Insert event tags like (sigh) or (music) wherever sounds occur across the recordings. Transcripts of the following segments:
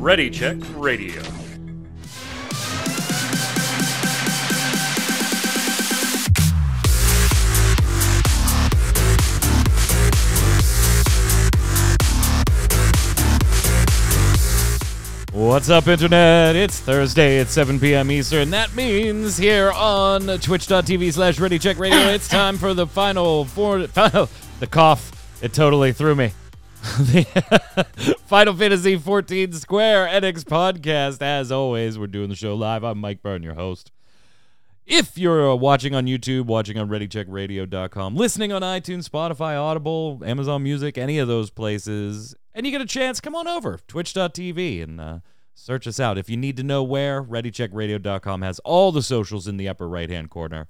Ready Check Radio. What's up, Internet? It's Thursday at 7 p.m. Eastern. That means here on twitch.tv slash Ready Check Radio, it's time for the final four. (laughs) Final, the cough. It totally threw me. (laughs) the Final Fantasy 14 Square Enix podcast. As always, we're doing the show live. I'm Mike Byrne, your host. If you're uh, watching on YouTube, watching on ReadyCheckRadio.com, listening on iTunes, Spotify, Audible, Amazon Music, any of those places, and you get a chance, come on over Twitch.tv and uh, search us out. If you need to know where, ReadyCheckRadio.com has all the socials in the upper right hand corner.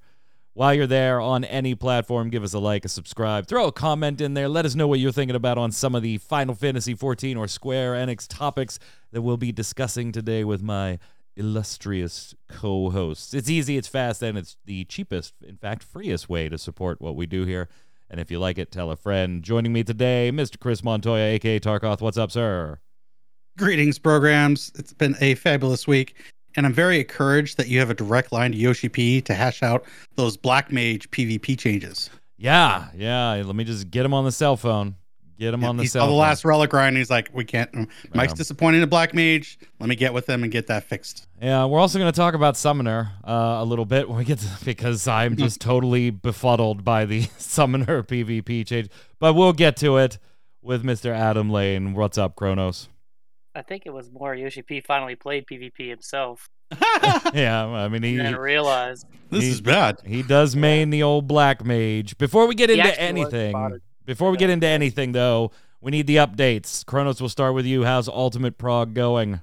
While you're there on any platform, give us a like, a subscribe, throw a comment in there. Let us know what you're thinking about on some of the Final Fantasy 14 or Square Enix topics that we'll be discussing today with my illustrious co-hosts. It's easy, it's fast, and it's the cheapest, in fact, freest way to support what we do here. And if you like it, tell a friend. Joining me today, Mr. Chris Montoya, aka Tarkoth. What's up, sir? Greetings, programs. It's been a fabulous week, and I'm very encouraged that you have a direct line to Yoshi P to hash out those Black Mage PvP changes. Yeah, yeah. Let me just get him on the cell phone. Get him Yeah, on the he cell saw the phone. last relic grind. He's like, "We can't." um, Mike's Yeah. disappointed in Black Mage. Let me get with him and get that fixed. Yeah, we're also going to talk about Summoner uh, a little bit when we get to, (laughs) because I'm just totally befuddled by the (laughs) Summoner PvP change. But we'll get to it with Mr. Adam Lane. What's up, Kronos? I think it was more Yoshi P finally played PvP himself (laughs) yeah, I mean he and then realized This He- is bad. he does main the old Black Mage. Before we get He into anything, before we get into anything though, we need the updates. Kronos, we'll start with you. How's Ultimate Prog going?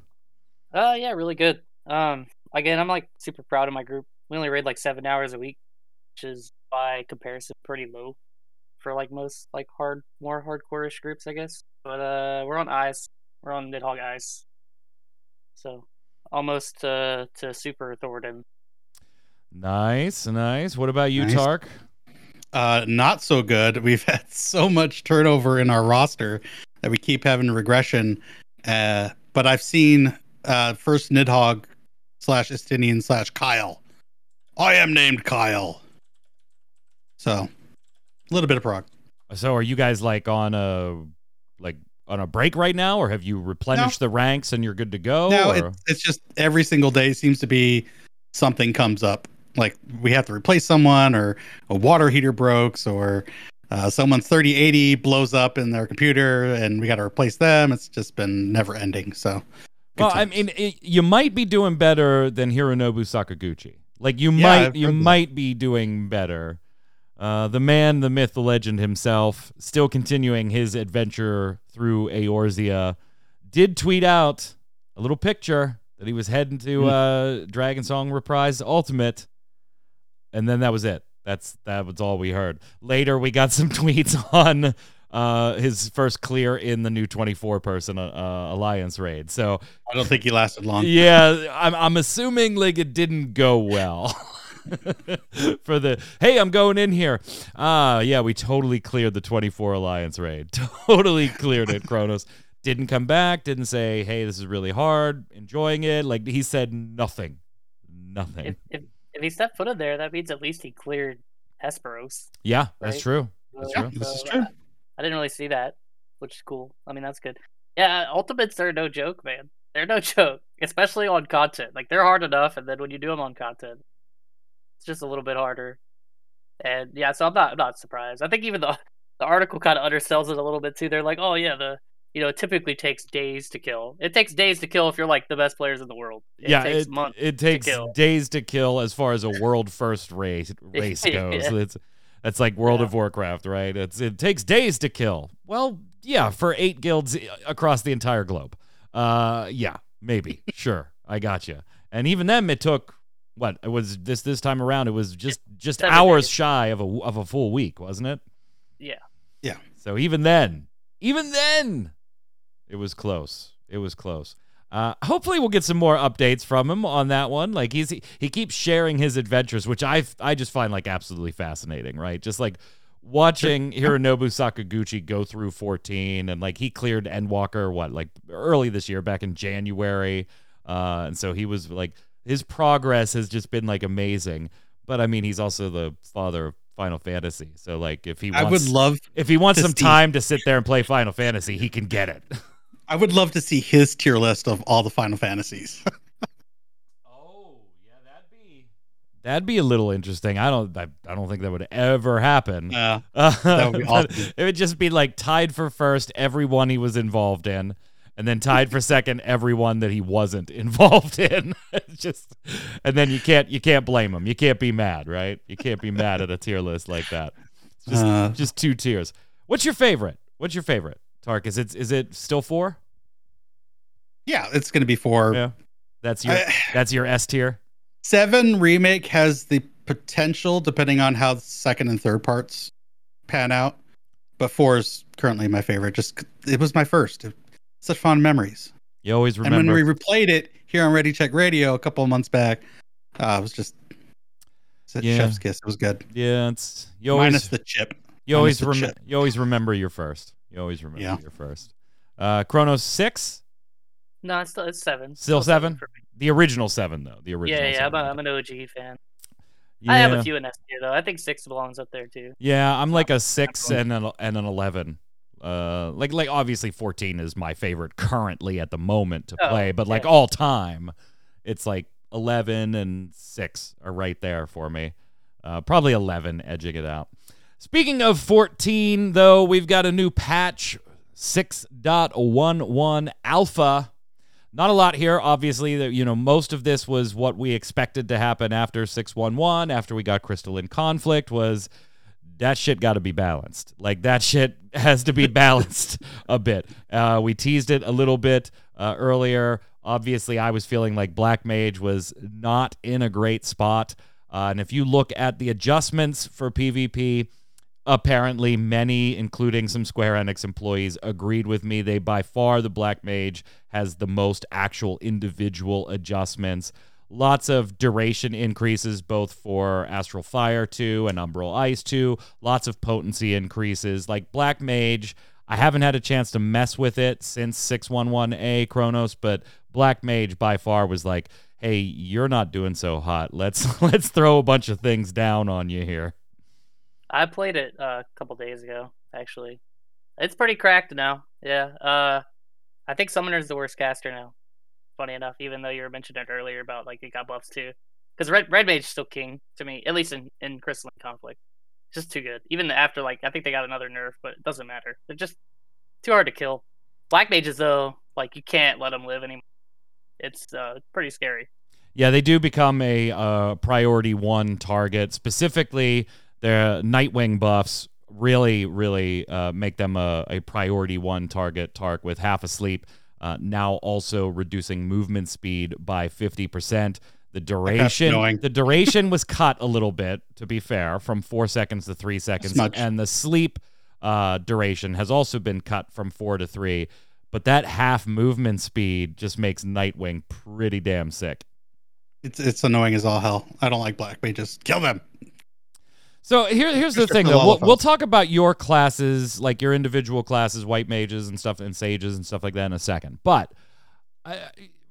Uh yeah, really good. Um again I'm like super proud of my group. We only raid like seven hours a week, which is by comparison pretty low for like most like hard more hardcore ish groups, I guess. But uh we're on ice. We're on Nidhogg ice. So almost uh to super Thordan. Nice, nice. What about you, Nice. Tark? Uh, not so good. (laughs) We've had so much turnover in our roster that we keep having regression. Uh, but I've seen uh, first Nidhogg slash Estinian slash Kyle. I am named Kyle. So, a little bit of prog. So are you guys like on a like on a break right now, or have you replenished the ranks and you're good to go? no, or- it's, just every single day seems to be something comes up. Like we have to replace someone, or a water heater breaks, or uh, someone's 3080 blows up in their computer, and we got to replace them. It's just been never ending. So, well, I mean, it, you might be doing better than Hironobu Sakaguchi. Like you Yeah, might, you might be doing better. Uh, the man, the myth, the legend himself, still continuing his adventure through Eorzea, did tweet out a little picture that he was heading to Hmm. uh, Dragon Song Reprise Ultimate, and then that was it. That's that was all we heard. Later, we got (laughs) some tweets on uh, his first clear in the new 24 person uh, uh, alliance raid. So I don't think he lasted long. yeah, I'm I'm assuming like it didn't go well. (laughs) (laughs) For the hey, I'm going in here. Ah, yeah, we totally cleared the 24 alliance raid. (laughs) Totally cleared it. Kronos didn't come back. Didn't say, hey, this is really hard. Enjoying it. Like he said nothing. Nothing. If if if he stepped footed there, that means at least he cleared Hesperos. yeah, that's true. That's So- true. This is true. uh, I didn't really see that, which is cool. I mean, that's good. Yeah, ultimates are no joke, man. They're no (laughs) joke, especially on content. Like they're hard enough, and then when you do them on content, it's just a little bit harder. And yeah, so I'm not I'm not surprised. I think even the the article kind of undersells it a little bit too. They're like, oh yeah, the you know it typically takes days to kill. It takes days to kill if you're like the best players in the world. It yeah, takes it, months. it takes kill. days to kill as far as a world first (laughs) race race Yeah. goes. It's it's like World Yeah. of Warcraft, right? It's it takes days to kill. Well, yeah, for eight guilds across the entire globe. Uh, yeah, maybe, (laughs) sure, I got you. And even then, it took what? It was this this time around. It was just just Seven hours days. shy of a of a full week, wasn't it? Yeah. Yeah. So even then, even then, it was close. It was close. Uh, hopefully, we'll get some more updates from him on that one. Like he's he keeps sharing his adventures, which I I just find like absolutely fascinating. Right, just like watching Hironobu Sakaguchi go through 14 and like he cleared Endwalker what like early this year back in January. Uh, and so he was like his progress has just been like amazing. But I mean, he's also the father of Final Fantasy. So like if he wants, I would love if he wants some see- time to sit there and play Final Fantasy, he can get it. (laughs) I would love to see his tier list of all the Final Fantasies. (laughs) Oh, yeah, that'd be that'd be a little interesting. I don't I, I don't think that would ever happen. uh, Uh, (laughs) That would be awesome. It would just be like tied for first every one he was involved in, and then tied for second everyone that he wasn't (laughs) involved in. Just, and then you can't you can't blame him. You can't be mad, right? You can't be mad at a tier list like that. It's just Uh. just two tiers. What's your favorite? What's your favorite? Tark, is it is it still four? yeah, it's going to be four. Yeah. That's your I- that's your S tier. Seven remake has the potential, depending on how the second and third parts pan out. But four is currently my favorite. Just it was my first. Such fond memories. You always remember. And when we replayed it here on Ready Check Radio a couple of months back, uh, it was just Yeah. chef's kiss. It was good. yeah, it's you always Minus the chip. You always Minus the rem- chip. you always remember your first. You always remember Yeah. your first. Uh, Kronos six, No, it's still it's seven. Still seven? for me. the original seven though. The original. Yeah, yeah. I'm, seven. a, I'm an OG fan. yeah. I have a few in S tier though. I think six belongs up there too. Yeah, I'm like a six and an and an eleven. Uh, like like obviously fourteen is my favorite currently at the moment to Oh, play, but like yeah. all time, it's like eleven and six are right there for me. Uh, probably eleven edging it out. Speaking of 14, though, we've got a new patch 6.11 alpha. Not a lot here, obviously. That you know, most of this was what we expected to happen after 611, after we got Crystalline Conflict, was that shit got to be balanced. Like that shit (laughs) has to be balanced a bit. Uh, we teased it a little bit uh, earlier. Obviously, I was feeling like Black Mage was not in a great spot. Uh, and if you look at the adjustments for PvP, apparently many, including some Square Enix employees, agreed with me. They by far the Black Mage has the most actual individual adjustments. Lots of duration increases both for Astral Fire 2 and Umbral Ice 2. Lots of potency increases. Like Black Mage, I haven't had a chance to mess with it since 611A Kronos, but Black Mage by far was like, "Hey, you're not doing so hot. Let's (laughs) let's throw a bunch of things down on you here." I played it uh, a couple days ago, actually. It's pretty cracked now. Yeah. Uh, I think Summoner's the worst caster now. Funny enough, even though you were mentioning it earlier about like it got buffs too. Because Red Red Mage is still king to me, at least in in Crystalline Conflict. Just too good. Even after like I think they got another nerf, but it doesn't matter. They're just too hard to kill. Black mages though, like you can't let them live anymore. It's uh pretty scary. Yeah, they do become a uh, priority one target. Specifically, their Nightwing buffs really, really uh, make them a, a priority one target. Tark with half asleep, uh, now also reducing movement speed by fifty percent. The duration, the duration was cut a little bit, to be fair, from four seconds to three seconds, and the sleep uh, duration has also been cut from four to three. But that half movement speed just makes Nightwing pretty damn sick. It's it's annoying as all hell. I don't like black mages. Kill them. So here, here's the thing, though. We'll, we'll talk about your classes, like your individual classes, white mages and stuff, and sages and stuff like that in a second. But uh,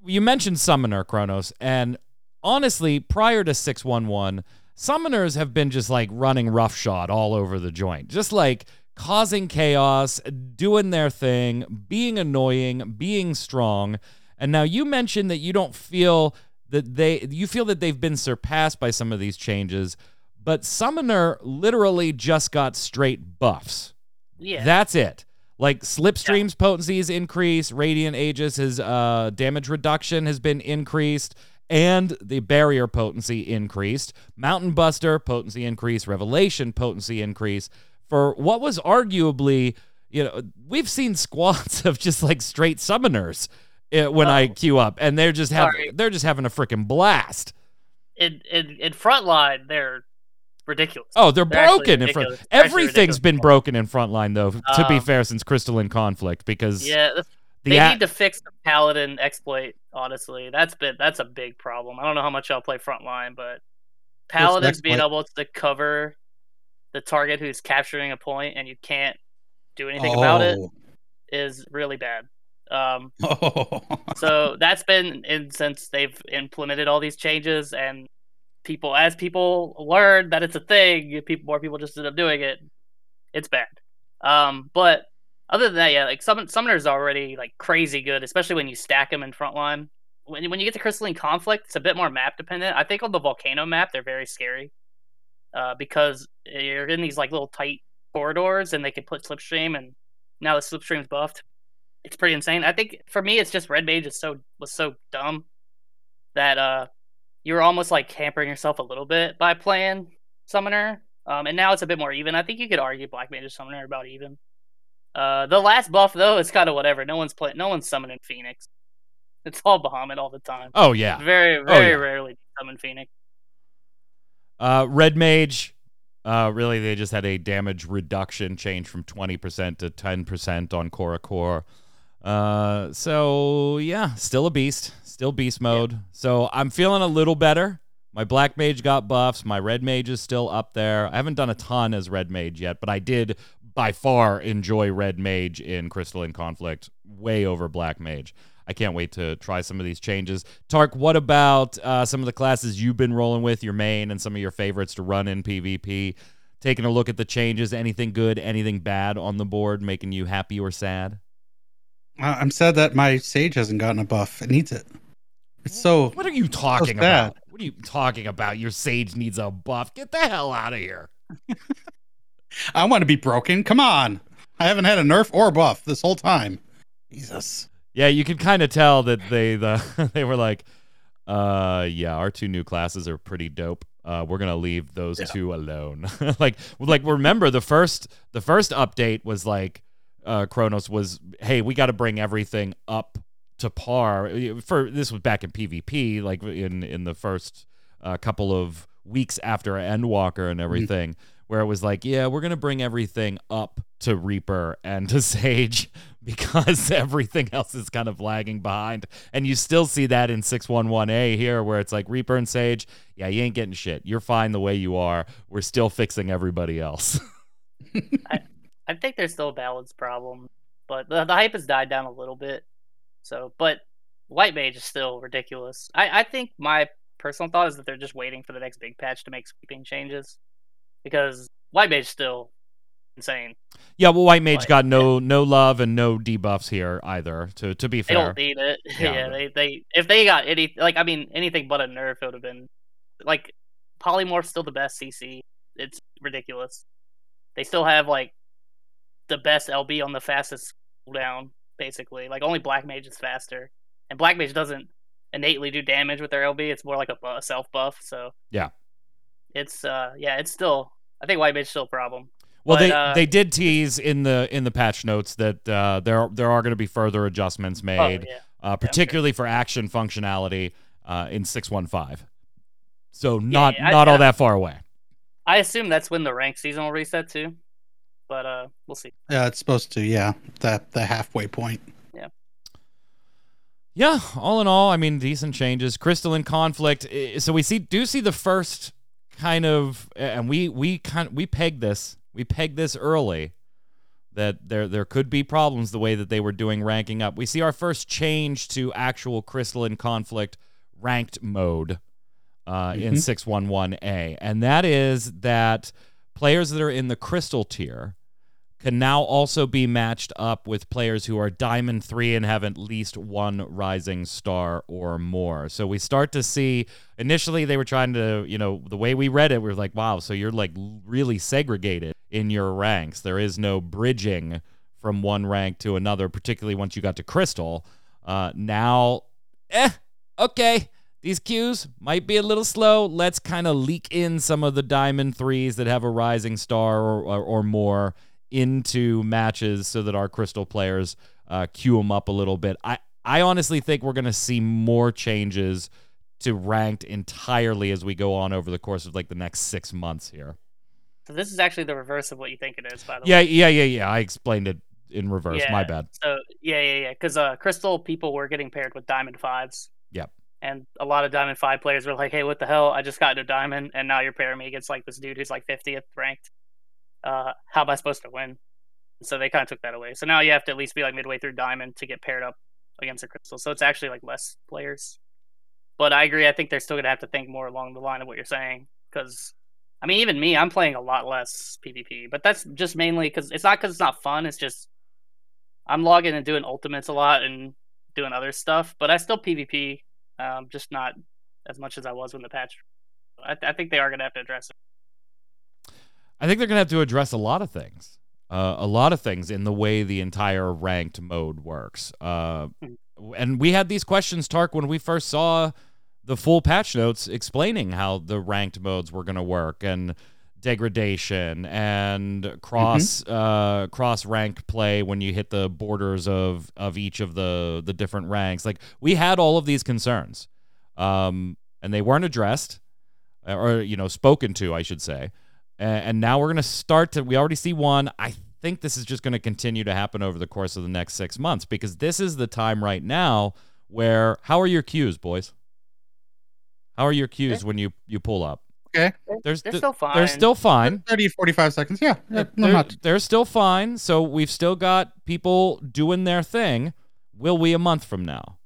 you mentioned summoner Kronos, and honestly, prior to six one one, summoners have been just like running roughshod all over the joint, just like causing chaos, doing their thing, being annoying, being strong. And now you mentioned that you don't feel that they, you feel that they've been surpassed by some of these changes. But Summoner literally just got straight buffs. Yeah. That's it. Like Slipstream's potency is increased, Radiant Aegis, his uh, damage reduction has been increased, and the barrier potency increased. Mountain Buster potency increase, Revelation potency increase. For what was arguably, you know, we've seen squads (laughs) of just like straight summoners uh, when I Oh. queue up, and they're just having they're just having a freaking blast. in in in frontline they're ridiculous. Oh, they're, They're broken in front. ridiculous. They're actually Everything's ridiculous. been broken in frontline, though. to be Um, fair, since Crystalline Conflict, because Yeah, that's- the they a- need to fix the paladin exploit. Honestly, that's been that's a big problem. I don't know how much I'll play frontline, but paladins being exploit? able to cover the target who's capturing a point and you can't do anything about it Oh. really bad. Um, Oh. (laughs) so that's been in since they've implemented all these changes and people as people learn that it's a thing people more people just end up doing it it's bad. Um but other than that yeah like summon, summoners already like crazy good especially when you stack them in frontline when, when you get to crystalline conflict it's a bit more map dependent. I think on the volcano map they're very scary uh, because you're in these like little tight corridors and they can put slipstream and now the slipstream's buffed it's pretty insane. I think for me, it's just red mage is so was so dumb that uh you're almost like hampering yourself a little bit by playing summoner. Um, and now it's a bit more even. I think you could argue black mage summoner about even. Uh, the last buff though is kind of whatever. No one's playing. No one's summoning Phoenix. It's all Bahamut all the time. Oh yeah. Very, very yeah. rarely summon Phoenix. Uh, Red Mage, uh, really, they just had a damage reduction change from 20% to 10% on Corps-a-corps. Uh, so, yeah, still a beast. Still beast mode. So, I'm feeling a little better. My Black Mage got buffs. My Red Mage is still up there. I haven't done a ton as Red Mage yet, but I did by far enjoy Red Mage in Crystalline Conflict way over Black Mage. I can't wait to try some of these changes. Tark, what about uh, some of the classes you've been rolling with, your main, and some of your favorites to run in PvP? Taking a look at the changes, anything good, anything bad on the board, making you happy or sad? I'm sad that my sage hasn't gotten a buff. It needs it. It's so What are you talking about? What are you talking about? Your sage needs a buff. Get the hell out of here. (laughs) I want to be broken. Come on. I haven't had a nerf or buff this whole time. Jesus. Yeah, you can kind of tell that they the (laughs) they were like, uh, yeah, our two new classes are pretty dope. Uh, we're gonna leave those Yeah. two alone. (laughs) like, like remember the first the first update was like, uh, Kronos was, hey, we got to bring everything up to par. For this was back in PvP, like in in the first uh, couple of weeks after Endwalker and everything, where it was like, yeah, we're gonna bring everything up to Reaper and to (laughs) Sage because (laughs) everything else is kind of lagging behind. And you still see that in 611A here, where it's like Reaper and Sage, yeah, you ain't getting shit. You're fine the way you are. We're still fixing everybody else. (laughs) I think there's still a balance problem, but the, the hype has died down a little bit. So, but White Mage is still ridiculous. I, I think my personal thought is that they're just waiting for the next big patch to make sweeping changes because White Mage is still insane. yeah, well, White Mage Like, got eh. no no love and no debuffs here either. To to be fair, They don't need it. (laughs) Yeah. Yeah, they, they if they got any like I mean anything but a nerf it would have been like Polymorph's still the best CC. It's ridiculous. They still have like the best LB on the fastest cooldown, basically. Like only Black Mage is faster, and Black Mage doesn't innately do damage with their LB. It's more like a, a self buff. So Yeah. it's uh yeah, it's still. I think White Mage is still a problem. Well, But, they uh, they did tease in the in the patch notes that uh, there there are going to be further adjustments Oh made, yeah, uh, particularly for action functionality uh, in six one five. So not yeah, I- not all I- that far away. I assume that's when the rank season will reset too, but uh we'll see. Yeah, it's supposed to. Yeah, that the halfway point. Yeah, Yeah. all in all, I mean, decent changes. Crystalline conflict. So we see do see the first kind of, and we we kind we pegged this we pegged this early that there there could be problems the way that they were doing ranking up. We see our first change to actual crystalline conflict ranked mode uh, in Mhm. six one one A, and that is that players that are in the crystal tier can now also be matched up with players who are Diamond 3 and have at least one Rising Star or more. So we start to see initially they were trying to, you know, the way we read it, we were like, wow, so you're like really segregated in your ranks. There is no bridging from one rank to another, particularly once you got to Crystal. Uh, now, eh, okay. These queues might be a little slow. Let's kind of leak in some of the diamond threes that have a rising star or, or, or more into matches so that our crystal players uh, queue them up a little bit. I, I honestly think we're going to see more changes to ranked entirely as we go on over the course of like the next six months here. So this is actually the reverse of what you think it is, by the Yeah, way. yeah, yeah, yeah. Yeah. I explained it in reverse. My bad. So yeah, yeah, yeah. Because uh, Crystal people were getting paired with Diamond fives. Yep. And a lot of Diamond five players were like, "Hey, what the hell? I just got into Diamond, and now you're pairing me against like this dude who's like 50th ranked." Uh, how am I supposed to win? So they kind of took that away. So now you have to at least be like midway through diamond to get paired up against the crystal. So it's actually like less players. But I agree. I think they're still gonna have to think more along the line of what you're saying because. I mean, even me, I'm playing a lot less PvP, but that's just mainly because it's not because it's not fun. It's just I'm logging and doing ultimates a lot and doing other stuff, but I still PvP, um, just not as much as I was when the patch. I, I think they are going to have to address it. I think they're going to have to address a lot of things. Uh, a lot of things in the way the entire ranked mode works. Uh, Hmm. and we had these questions, Tark, when we first saw the full patch notes explaining how the ranked modes were going to work and degradation and cross uh, cross rank play when you hit the borders of of each of the the different ranks. Like we had all of these concerns, um, and they weren't addressed or you know spoken to, I should say. A- And now we're going to start to. We already see one. I think this is just going to continue to happen over the course of the next six months because this is the time right now where. How are your cues, boys? How are your queues when you you pull up? Okay. There's They're still fine. They're still fine. 30, 45 seconds. Yeah. yeah no, They're, they're still fine. So we've still got people doing their thing. Will we a month from now?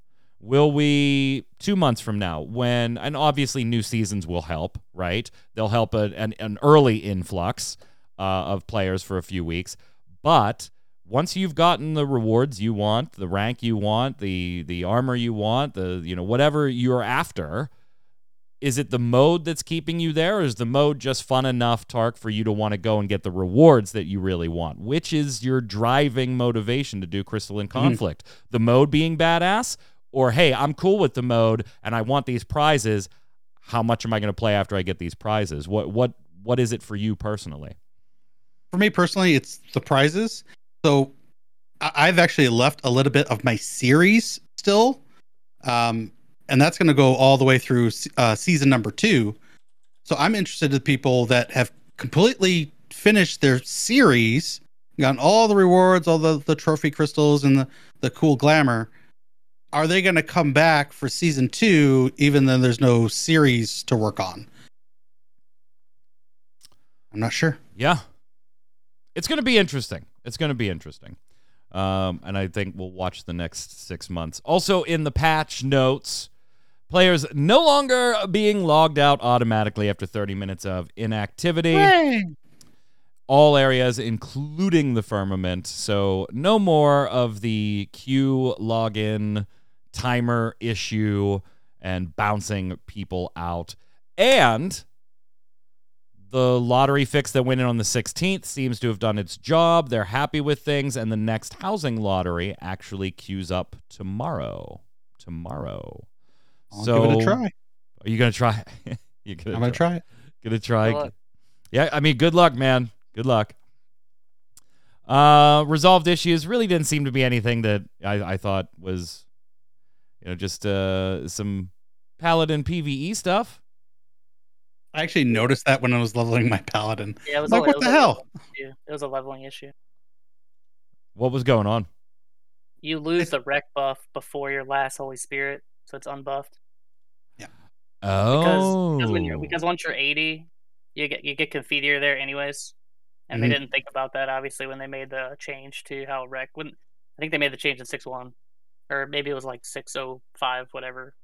Will we two months from now? When and obviously new seasons will help, right? They'll help a, an an early influx uh, of players for a few weeks. But once you've gotten the rewards you want, the rank you want, the the armor you want, the you know whatever you're after, is it the mode that's keeping you there, or is the mode just fun enough, Tark, for you to want to go and get the rewards that you really want? Which is your driving motivation to do Crystalline Conflict? The mode being badass, or hey, I'm cool with the mode and I want these prizes. How much am I going to play after I get these prizes? What what what is it for you personally? for me personally, it's the prizes. So I've actually left a little bit of my series still, um, and that's going to go all the way through uh, season number two. So I'm interested in people that have completely finished their series, gotten all the rewards, all the, the trophy crystals, and the, the cool glamour. Are they going to come back for season two, even though there's no series to work on? I'm not sure. Yeah. It's going to be interesting. It's going to be interesting. Um, and I think we'll watch the next six months. Also, in the patch notes, players no longer being logged out automatically after 30 minutes of inactivity. All areas, including the firmament. So, no more of the queue login timer issue and bouncing people out. And the lottery fix that went in on the 16th seems to have done its job. They're happy with things, and the next housing lottery actually queues up tomorrow. Tomorrow. I'll so, give it a try. Are you gonna try? (laughs) you gonna I'm gonna try it. Gonna try. Yeah, I mean, good luck, man. Good luck. Uh, resolved issues really didn't seem to be anything that I, I thought was, you know, just uh some paladin PVE stuff. I actually noticed that when I was leveling my paladin. Yeah, it was Like, a, what it was the hell? issue. It was a leveling issue. What was going on? You lose the wreck buff before your last Holy Spirit, so it's unbuffed. Yeah. Oh, because, when you're, because once you're 80, you get you get Confiteor there anyways, and they Mhm. didn't think about that obviously when they made the change to how wreck. When I think they made the change in six one, or maybe it was like six oh five, whatever.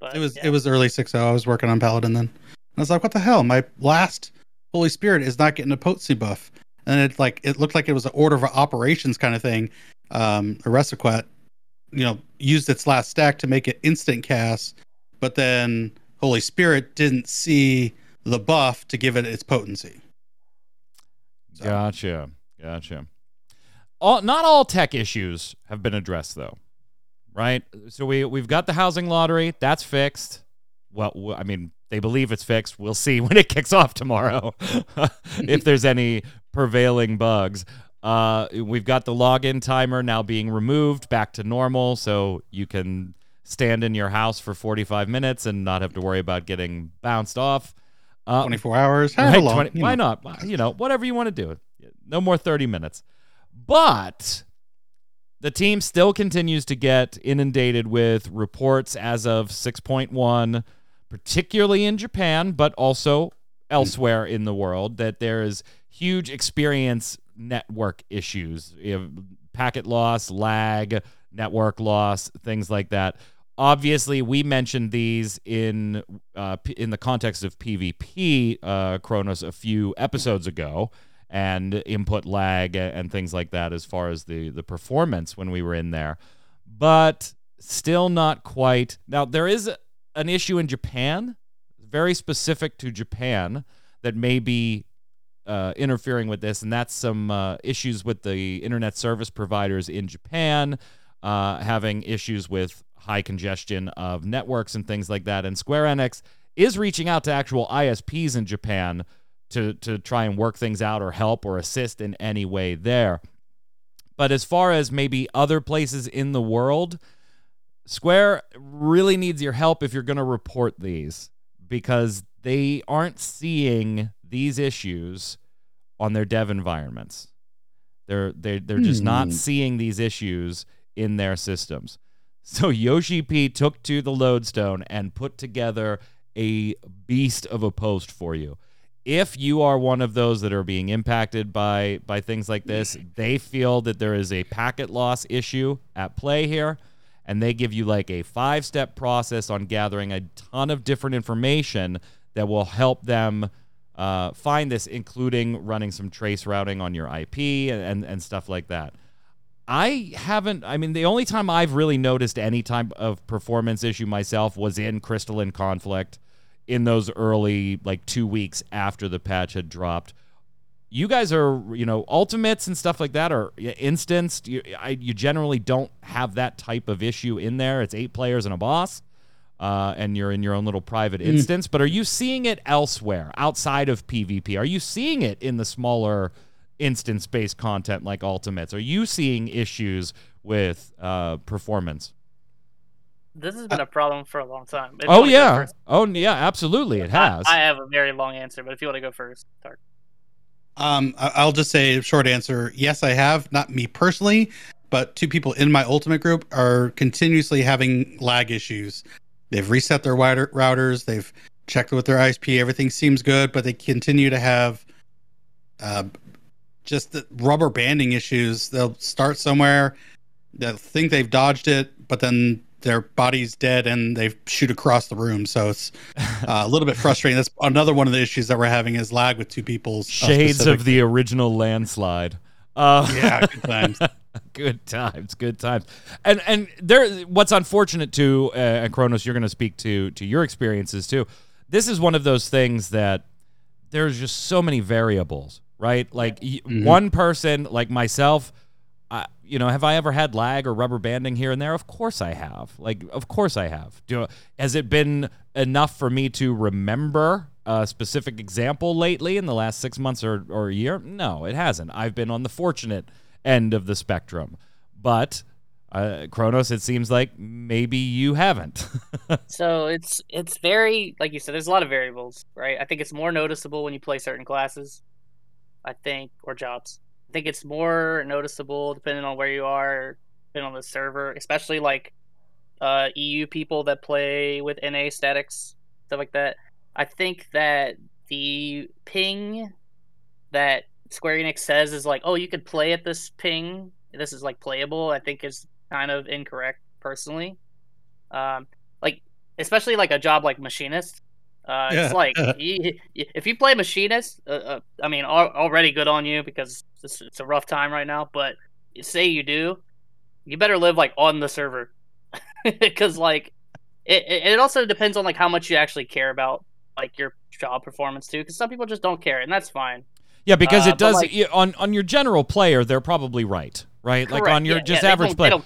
But It was yeah. it was early six oh. I was working on paladin then. I was like, what the hell? My last Holy Spirit is not getting a potency buff, and it like it looked like it was an order of operations kind of thing. Um, Requiescat, you know, used its last stack to make it instant cast, but then Holy Spirit didn't see the buff to give it its potency. So, Gotcha. Gotcha. All, not all tech issues have been addressed though, right? So we we've got the housing lottery that's fixed. Well, I mean, they believe it's fixed. We'll see (laughs) when it kicks off tomorrow (laughs) if there's any prevailing bugs. Uh, we've got the login timer now being removed back to normal, so you can stand in your house for 45 minutes and not have to worry about getting bounced off. Uh, 24 hours. However Right, long, 20 why know. not? You know, whatever you want to do. No more 30 minutes. But the team still continues to get inundated with reports as of 6.1, particularly in Japan, but also elsewhere in the world, that there is huge experience network issues, packet loss, lag, network loss, things like that. Obviously, we mentioned these in uh, in the context of PvP, uh, Kronos, a few episodes ago, and input lag and things like that, as far as the the performance when we were in there. But still not quite. Now there is an issue in Japan, very specific to Japan, that may be uh, interfering with this, and that's some uh, issues with the internet service providers in Japan uh, having issues with high congestion of networks and things like that. And Square Enix is reaching out to actual ISPs in Japan to to try and work things out or help or assist in any way there. But as far as maybe other places in the world, Square really needs your help if you're going to report these because they aren't seeing these issues on their dev environments. They're they they're just not Hmm. seeing these issues in their systems. So Yoshi P took to the lodestone and put together a beast of a post for you. If you are one of those that are being impacted by by things like this, they feel that there is a packet loss issue at play here and they give you like a five-step process on gathering a ton of different information that will help them uh, find this, including running some trace routing on your IP and, and, and stuff like that. I haven't. I mean, the only time I've really noticed any type of performance issue myself was in Crystalline Conflict in those early, like two weeks after the patch had dropped. You guys are, you know, ultimates and stuff like that are instanced. You, I, you generally don't have that type of issue in there. It's eight players and a boss, uh, and you're in your own little private instance. But are you seeing it elsewhere outside of PvP? Are you seeing it in the smaller instance based content like ultimates? Are you seeing issues with uh, performance? This has been a problem for a long time. If you Oh yeah, oh yeah, absolutely, it has. I, have a very long answer, but if you want to go first, Tark. Um, I- I'll just say short answer. Yes, I have. Not me personally, but two people in my ultimate group are continuously having lag issues. They've reset their router, routers. They've checked with their ISP. Everything seems good, but they continue to have uh, just the rubber banding issues. They'll start somewhere, they'll think they've dodged it, but then their body's dead and they shoot across the room. So it's uh, a little bit frustrating. That's another one of the issues that we're having is lag with two people's uh, Shades of the original landslide. Uh, yeah, good times. (laughs) good times, good times. And and there, what's unfortunate too, uh, and Kronos, you're going to speak to to your experiences too. This is one of those things that there's just so many variables, right? Like Mhm. one person, like myself, you know, have I ever had lag or rubber banding here and there? Of course I have. Like, of course I have. Do has it been enough for me to remember a specific example lately in the last six months or, or a year? No, it hasn't. I've been on the fortunate end of the spectrum, but uh, Kronos, it seems like maybe you haven't. (laughs) So it's it's very like you said. There's a lot of variables, right? I think it's more noticeable when you play certain classes. I think or jobs. I think it's more noticeable depending on where you are, depending on the server, especially like uh, EU people that play with NA statics, stuff like that. I think that the ping that Square Enix says is like, oh, you could play at this ping. This is like playable. I think is kind of incorrect personally. Um, like especially like a job like machinist. Uh, Yeah. It's like (laughs) you, if you play machinist, uh, uh, I mean, al- already good on you because it's, it's a rough time right now. But say you do, you better live like on the server (laughs) because like it, it it also depends on like how much you actually care about like your job performance too. Because some people just don't care, and that's fine. yeah, because Uh, it does like- on on your general player, they're probably right, right? Like on your yeah, just yeah, average player.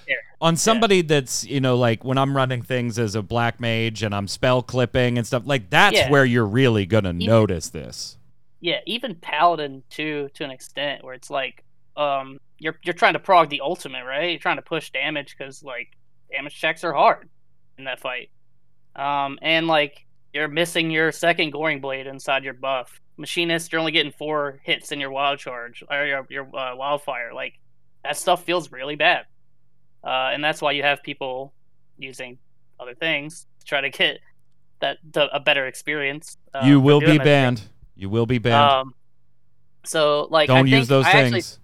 They don't care. on somebody that's you know like when i'm running things as a black mage and i'm spell clipping and stuff like that's Yeah. where you're really gonna Even- notice this Yeah, even Paladin too, to an extent, where it's like, um, you're you're trying to prog the ultimate, right? You're trying to push damage because like damage checks are hard in that fight, um, and like you're missing your second goring blade inside your buff. Machinist, you're only getting four hits in your wild charge or your your uh, wildfire. Like that stuff feels really bad, uh, and that's why you have people using other things to try to get that the, a better experience. uh, you will be banned you will be banned Um, So like, I Don't think- use those I things. Actually,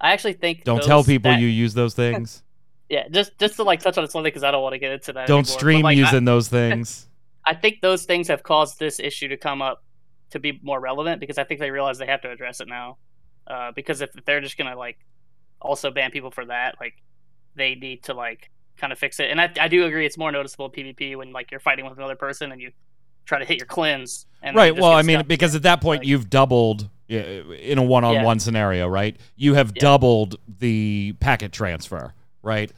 I actually think Don't those tell people that- you use those things. (laughs) Yeah, just just to like touch on it slowly because I don't want to get into that. Don't anymore. But, stream like, I- using those things. (laughs) I think those things have caused this issue to come up to be more relevant because I think they realize they have to address it now. Uh, because if they're just gonna like also ban people for that, like they need to like kind of fix it. And I, I do agree it's more noticeable in PvP when like you're fighting with another person and you try to hit your cleanse. You right. Well, I mean, stuck. because at that point Like- you've doubled in a one-on-one scenario, right? You have Yeah. doubled the packet transfer, right?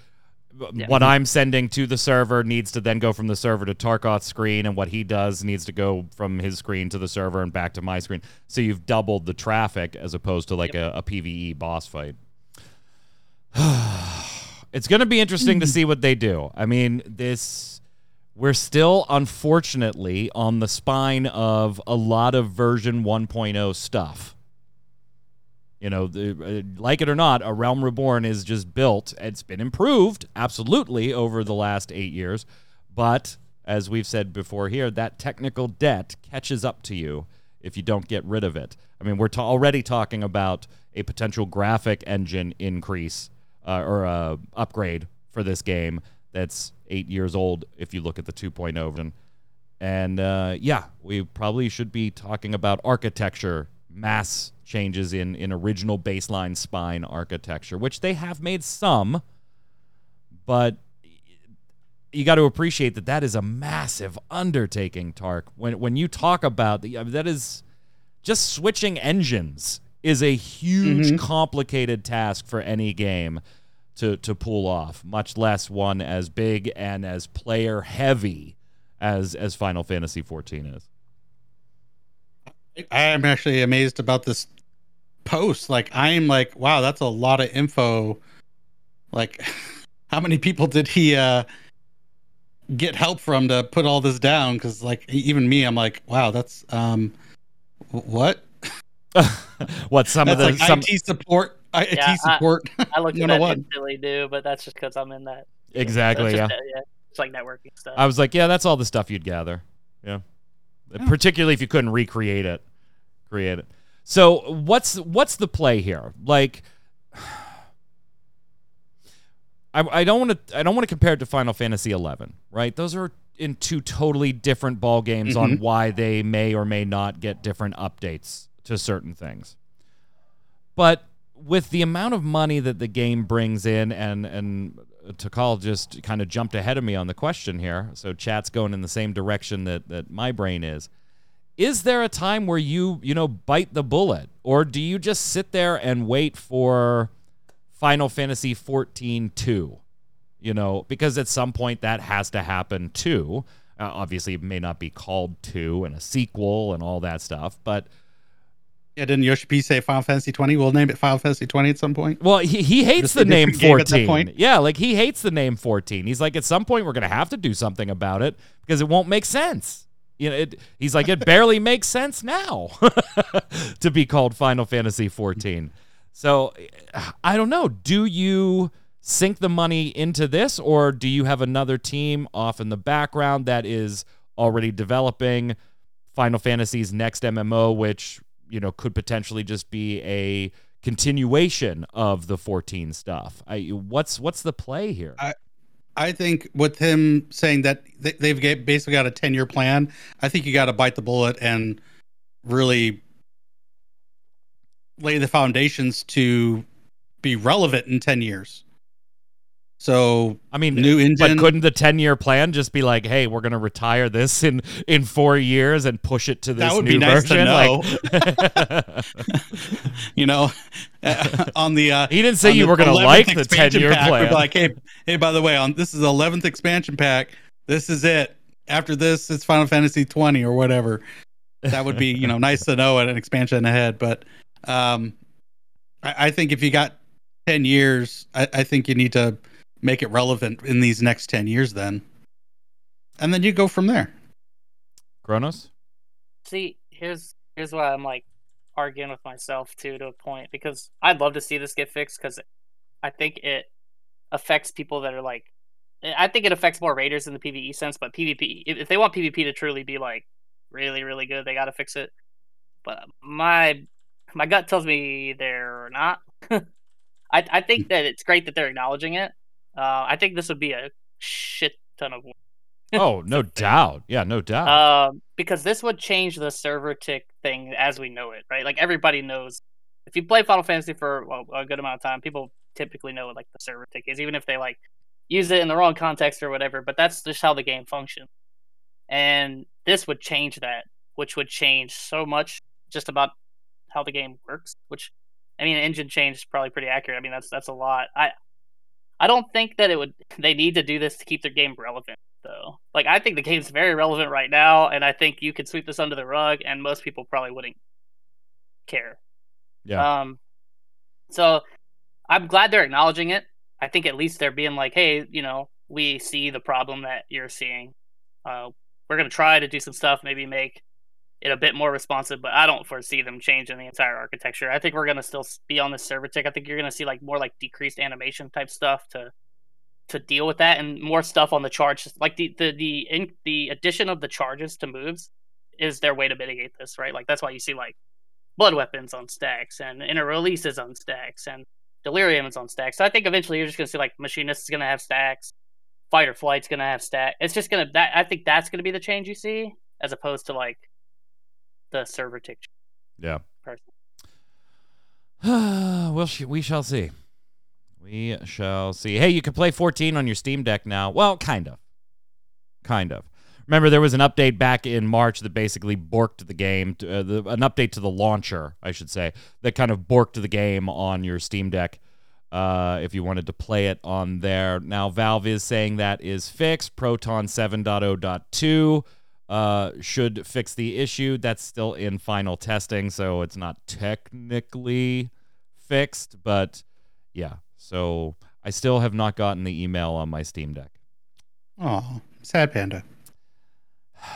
Yeah. What I'm sending to the server needs to then go from the server to Tarkoth's screen, and what he does needs to go from his screen to the server and back to my screen. So you've doubled the traffic as opposed to like a, a PVE boss fight. (sighs) (sighs) it's going to be interesting to see what they do. I mean, this we're still unfortunately on the spine of a lot of version 1.0 stuff. You know, the, uh, like it or not, A Realm Reborn is just built. It's been improved absolutely over the last 8 years, but as we've said before here, that technical debt catches up to you if you don't get rid of it. I mean, we're ta- already talking about a potential graphic engine increase uh, or uh, upgrade for this game that's eight years old if you look at the 2.0 version. And uh, yeah, we probably should be talking about architecture, mass changes in, in original baseline spine architecture, which they have made some, but you got to appreciate that that is a massive undertaking, Tark. When when you talk about the, I mean, that is just switching engines is a huge, Mhm. complicated task for any game to to pull off. Much less one as big and as player heavy as as Final Fantasy 14 is. I am actually amazed about this post. Like, I'm like, wow, that's a lot of info. Like, (laughs) how many people did he uh get help from to put all this down? Because, like, even me, I'm like, wow, that's um, what? (laughs) what some That's of the like some IT support. IT Yeah, I- support. I looked you (laughs) at know that what? instantly, do, but that's just because I'm in that. exactly That's yeah. just, yeah, it's like networking stuff. I was like, yeah, that's all the stuff you'd gather. Yeah. Particularly if you couldn't recreate it. Create it. So what's what's the play here? Like (sighs) I, I don't want to I don't want to compare it to Final Fantasy 11, right? Those are in two totally different ball games on Mhm. why they may or may not get different updates to certain things. But with the amount of money that the game brings in, and and Takal just kind of jumped ahead of me on the question here, so chat's going in the same direction that that my brain is. Is there a time where you you know bite the bullet, or do you just sit there and wait for Final Fantasy 14 2? You know, because at some point that has to happen too. Uh, obviously, it may not be called two and a sequel and all that stuff, but Yeah, didn't Yoshi P say Final Fantasy 20? We'll name it Final Fantasy 20 at some point. Well, he, he hates Just the name different game at that 14. point? Yeah, like he hates the name 14. He's like, at some point, we're going to have to do something about it because it won't make sense. You know, it, he's like, it barely (laughs) makes sense now (laughs) to be called Final Fantasy 14. So I don't know. Do you sink the money into this or do you have another team off in the background that is already developing Final Fantasy's next MMO, which you know could potentially just be a continuation of the 14 stuff. I what's what's the play here? I I think with him saying that they, they've basically got a 10 year plan, I think you got to bite the bullet and really lay the foundations to be relevant in 10 years. So, I mean, new engine. but couldn't the 10 year plan just be like, hey, we're going to retire this in in 4 years and push it to this That would new be nice version. Like, (laughs) you know, (laughs) on the uh, he didn't say you were going to like the 10 expansion year pack, we'd plan. be like, hey, hey, by the way, on this is the 11th expansion pack. This is it. After this, it's Final Fantasy 20 or whatever. That would be, you know, nice to know at an expansion ahead. But um, I, I think if you got 10 years, I, I think you need to make it relevant in these next 10 years then. And then you go from there. Kronos? See, here's here's why I'm like arguing with myself too to a point because I'd love to see this get fixed because I think it affects people that are like I think it affects more raiders in the PVE sense, but PvP if if they want PvP to truly be like really really good, they got to fix it. But my my gut tells me they're not. (laughs) I I think that it's great that they're acknowledging it. Uh, I think this would be a shit ton of work. (laughs) oh, no doubt. Yeah, no doubt. Um, because this would change the server tick thing as we know it, right? Like everybody knows. If you play Final Fantasy for well, a good amount of time, people typically know what like the server tick is, even if they like use it in the wrong context or whatever. But that's just how the game functions, and this would change that, which would change so much just about how the game works. Which, I mean, engine change is probably pretty accurate. I mean, that's that's a lot. I I don't think that it would. They need to do this to keep their game relevant though. Like I think the game's very relevant right now, and I think you could sweep this under the rug, and most people probably wouldn't care. yeah. Um, so I'm glad they're acknowledging it. I think at least they're being like, hey, you know, we see the problem that you're seeing. Uh, we're gonna try to do some stuff, maybe make it a bit more responsive, but I don't foresee them changing the entire architecture. I think we're gonna still be on the server tick. I think you're gonna see like more like decreased animation type stuff to to deal with that, and more stuff on the charge. Like the the the in, the addition of the charges to moves is their way to mitigate this, right? Like that's why you see like blood weapons on stacks and inner releases on stacks and delirium is on stacks. So I think eventually you're just gonna see like machinist is gonna have stacks, fight or flight's gonna have stack. It's just gonna that I think that's gonna be the change you see as opposed to like the server tick. yeah. (sighs) Well, sh- we shall see. We shall see. Hey, you can play 14 on your Steam Deck now. Well, kind of. Kind of. Remember, there was an update back in March that basically borked the game, to, uh, the, an update to the launcher, I should say, that kind of borked the game on your Steam Deck uh, if you wanted to play it on there. Now, Valve is saying that is fixed. Proton 7.0.2 uh, should fix the issue. That's still in final testing, so it's not technically fixed, but yeah. So I still have not gotten the email on my Steam Deck. Oh, sad panda. (sighs)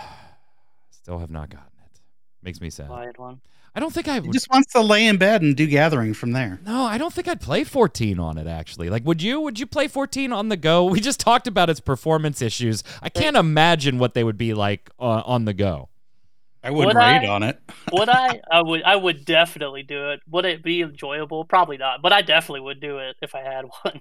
Still have not gotten it. Makes me sad. Quiet one. I don't think I He just wants to lay in bed and do gathering from there. No, I don't think I'd play 14 on it actually. Like would you? Would you play 14 on the go? We just talked about its performance issues. I can't imagine what they would be like uh, on the go. I wouldn't Would raid I? on it. (laughs) Would I? I would. I would definitely do it. Would it be enjoyable? Probably not. But I definitely would do it if I had (laughs) one.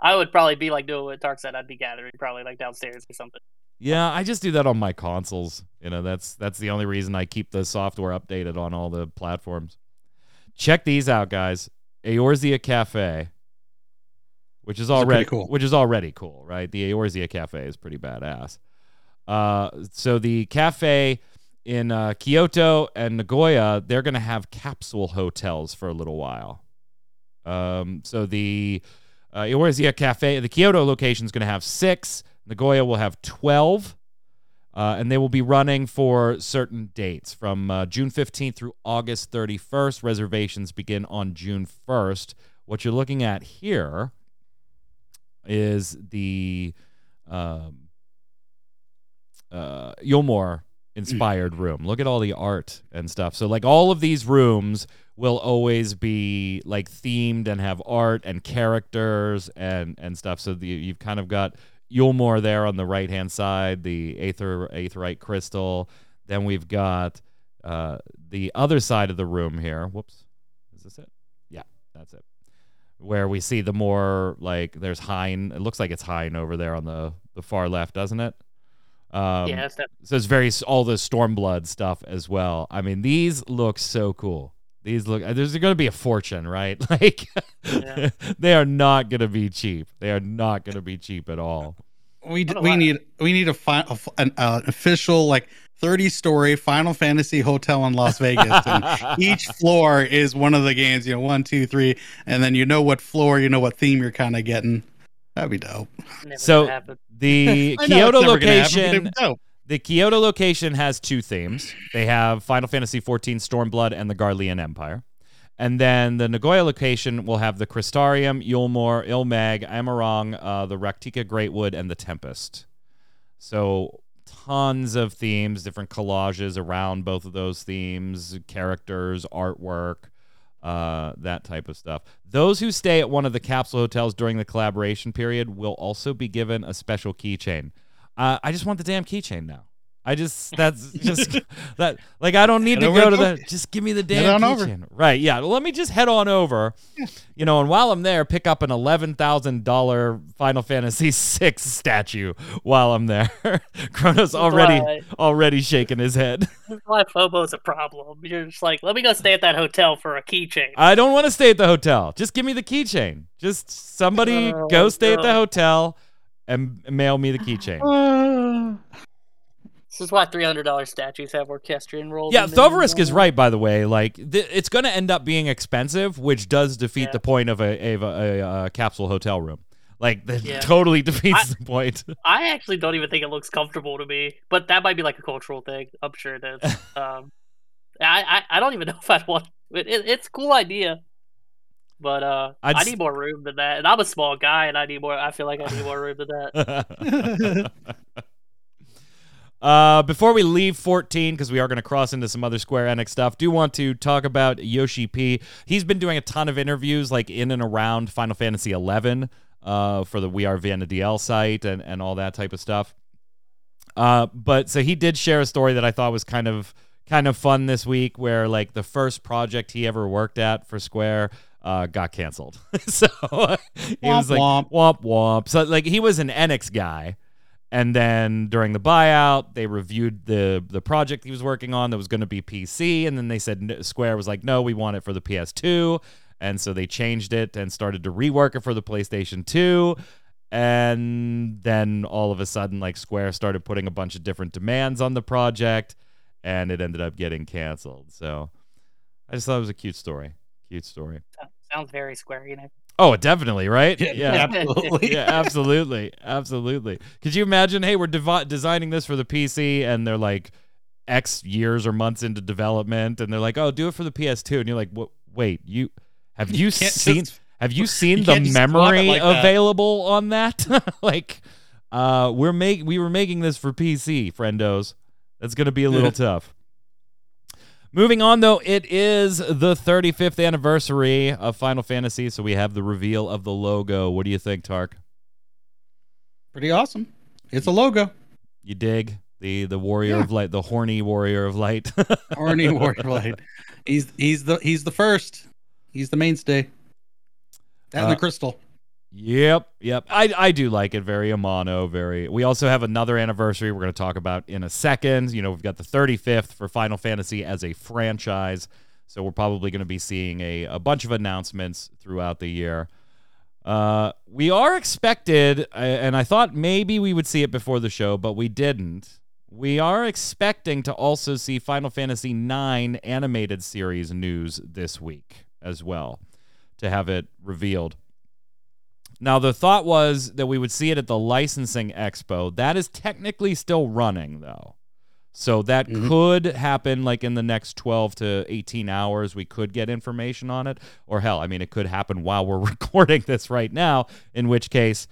I would probably be like doing what Dark said. I'd be gathering probably like downstairs or something. Yeah, I just do that on my consoles. You know, that's that's the only reason I keep the software updated on all the platforms. Check these out, guys. Eorzea Cafe, which is Those are pretty already cool. which is already cool, right? The Eorzea Cafe is pretty badass. Uh, so the cafe in uh, Kyoto and Nagoya, they're going to have capsule hotels for a little while. Um, so the uh, Eorzea Cafe, the Kyoto location is going to have six. Nagoya will have 12. Uh, and they will be running for certain dates from uh, June 15th through August 31st. Reservations begin on June 1st. What you're looking at here is the um, uh, Yulmore inspired room. Look at all the art and stuff. So, like, all of these rooms will always be like themed and have art and characters and and stuff. So the, you've kind of got Yulmore there on the right hand side, the aether aetherite crystal. Then we've got uh, the other side of the room here. Whoops, is this it? Yeah, that's it. Where we see the more like there's Hien. It looks like it's Hien over there on the the far left, doesn't it? Um, yeah, that's that. so it's very all the Stormblood stuff as well. I mean, these look so cool. These look. uh, There's going to be a fortune, right? (laughs) Like, Yeah. (laughs) they are not going to be cheap. They are not going to be cheap at all. We d- we need we need a, fi- a f- an uh, official like 30 story Final Fantasy hotel in Las Vegas, and (laughs) each floor is one of the games. You know, one, two, three, and then you know what floor, you know what theme you're kind of getting. That'd be dope. Never So- The Kyoto it's never gonna happen, but location. The Kyoto location has two themes. They have Final Fantasy XIV Stormblood and the Garlean Empire. And then the Nagoya location will have the Crystarium, Yulmore, Il Mheg, Amarong, uh, the Rak'tika Greatwood, and the Tempest. So tons of themes, different collages around both of those themes, characters, artwork, uh, that type of stuff. Those who stay at one of the capsule hotels during the collaboration period will also be given a special keychain. Uh, I just want the damn keychain now. I just (laughs) that's just that like I don't need Head to go to to the just give me the damn keychain. Right, yeah. Let me just head on over. You know, and while I'm there, pick up an eleven thousand dollar Final Fantasy VI statue while I'm there. (laughs) Kronos already why- already shaking his head. (laughs) That's why FOMO's a problem. You're just like, let me go stay at that hotel for a keychain. I don't want to stay at the hotel. Just give me the keychain. Just somebody Oh, go stay at the hotel and mail me the keychain. This is why three hundred dollar statues have orchestrion rolls. Yeah, in. Thoverisk is right. By the way, like th- it's going to end up being expensive, which does defeat Yeah. the point of a, of a, a, uh capsule hotel room. Like that Yeah. (laughs) totally defeats the point. (laughs) I actually don't even think it looks comfortable to me, but that might be like a cultural thing. I'm sure it is. (laughs) um, I, I I don't even know if I'd want. It, it, it's a cool idea, but uh, I s- need more room than that. And I'm a small guy, and I need more. I feel like I need more room than that. (laughs) uh, before we leave 14, because we are going to cross into some other Square Enix stuff, do want to talk about Yoshi P. He's been doing a ton of interviews, like in and around Final Fantasy 11, uh, for the We Are Vana'diel site and and all that type of stuff. Uh, but so he did share a story that I thought was kind of kind of fun this week, where like the first project he ever worked at for Square uh, got canceled. (laughs) so (laughs) he was like Womp womp womp. So like he was an Enix guy, and then during the buyout, they reviewed the the project he was working on that was going to be PC, and then they said Square was like, no, we want it for the PS2, and so they changed it and started to rework it for the PlayStation 2. And then all of a sudden, like Square started putting a bunch of different demands on the project, and it ended up getting canceled. So I just thought it was a cute story. Cute story. Sounds very Square Enix. Oh, definitely, right? Yeah, absolutely. (laughs) yeah, absolutely, absolutely. Could you imagine? Hey, we're devi- designing this for the PC, and they're like X years or months into development, and they're like, "Oh, do it for the PS2," and you're like, "What? Wait, you have you, can't seen? just- have you seen you the can't just swap it memory like that. available on that? (laughs) like, uh, we're make we were making this for PC, friendos. That's gonna be a little tough." Moving on, though, it is the 35th anniversary of Final Fantasy, so we have the reveal of the logo. What do you think, Tark? Pretty awesome. It's a logo. You dig the the warrior Yeah. of light, the horny warrior of light? (laughs) horny Warrior of Light. He's he's the he's the first. He's the mainstay. That and Uh, the crystal. Yep, yep. I I do like it. Very Amano. Very. We also have another anniversary we're going to talk about in a second. You know, we've got the 35th for Final Fantasy as a franchise, so we're probably going to be seeing a a bunch of announcements throughout the year. Uh, we are expected, and I thought maybe we would see it before the show, but we didn't. We are expecting to also see Final Fantasy IX animated series news this week as well, to have it revealed. Now, the thought was that we would see it at the licensing expo. That is technically still running, though. So that Mhm. could happen like in the next 12 to 18 hours. We could get information on it. Or hell, I mean, it could happen while we're (laughs) recording this right now, in which case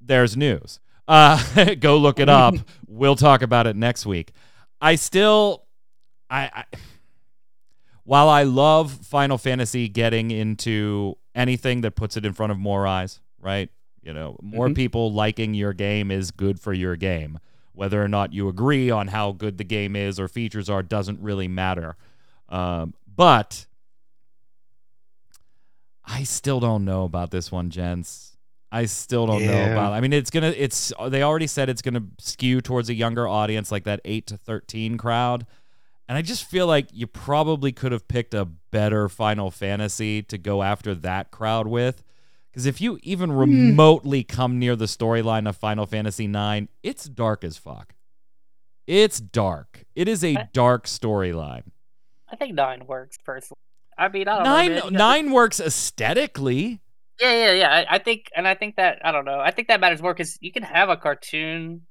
there's news. Uh, (laughs) go look it up. (laughs) we'll talk about it next week. I still, I, I, while I love Final Fantasy getting into anything that puts it in front of more eyes, right? You know, more Mhm. people liking your game is good for your game. Whether or not you agree on how good the game is or features are doesn't really matter. Um, but I still don't know about this one, gents. I still don't know Yeah. about. I mean, it's gonna. It's they already said it's gonna skew towards a younger audience, like that eight to thirteen crowd. And I just feel like you probably could have picked a better Final Fantasy to go after that crowd with. Because if you even hmm. remotely come near the storyline of Final Fantasy IX, it's dark as fuck. It's dark. It is a I- dark storyline. I think nine works personally. I mean, I don't Nine know. nine works aesthetically. Yeah, yeah, yeah. I, I think, and I think that I don't know. I think that matters more because you can have a cartoon,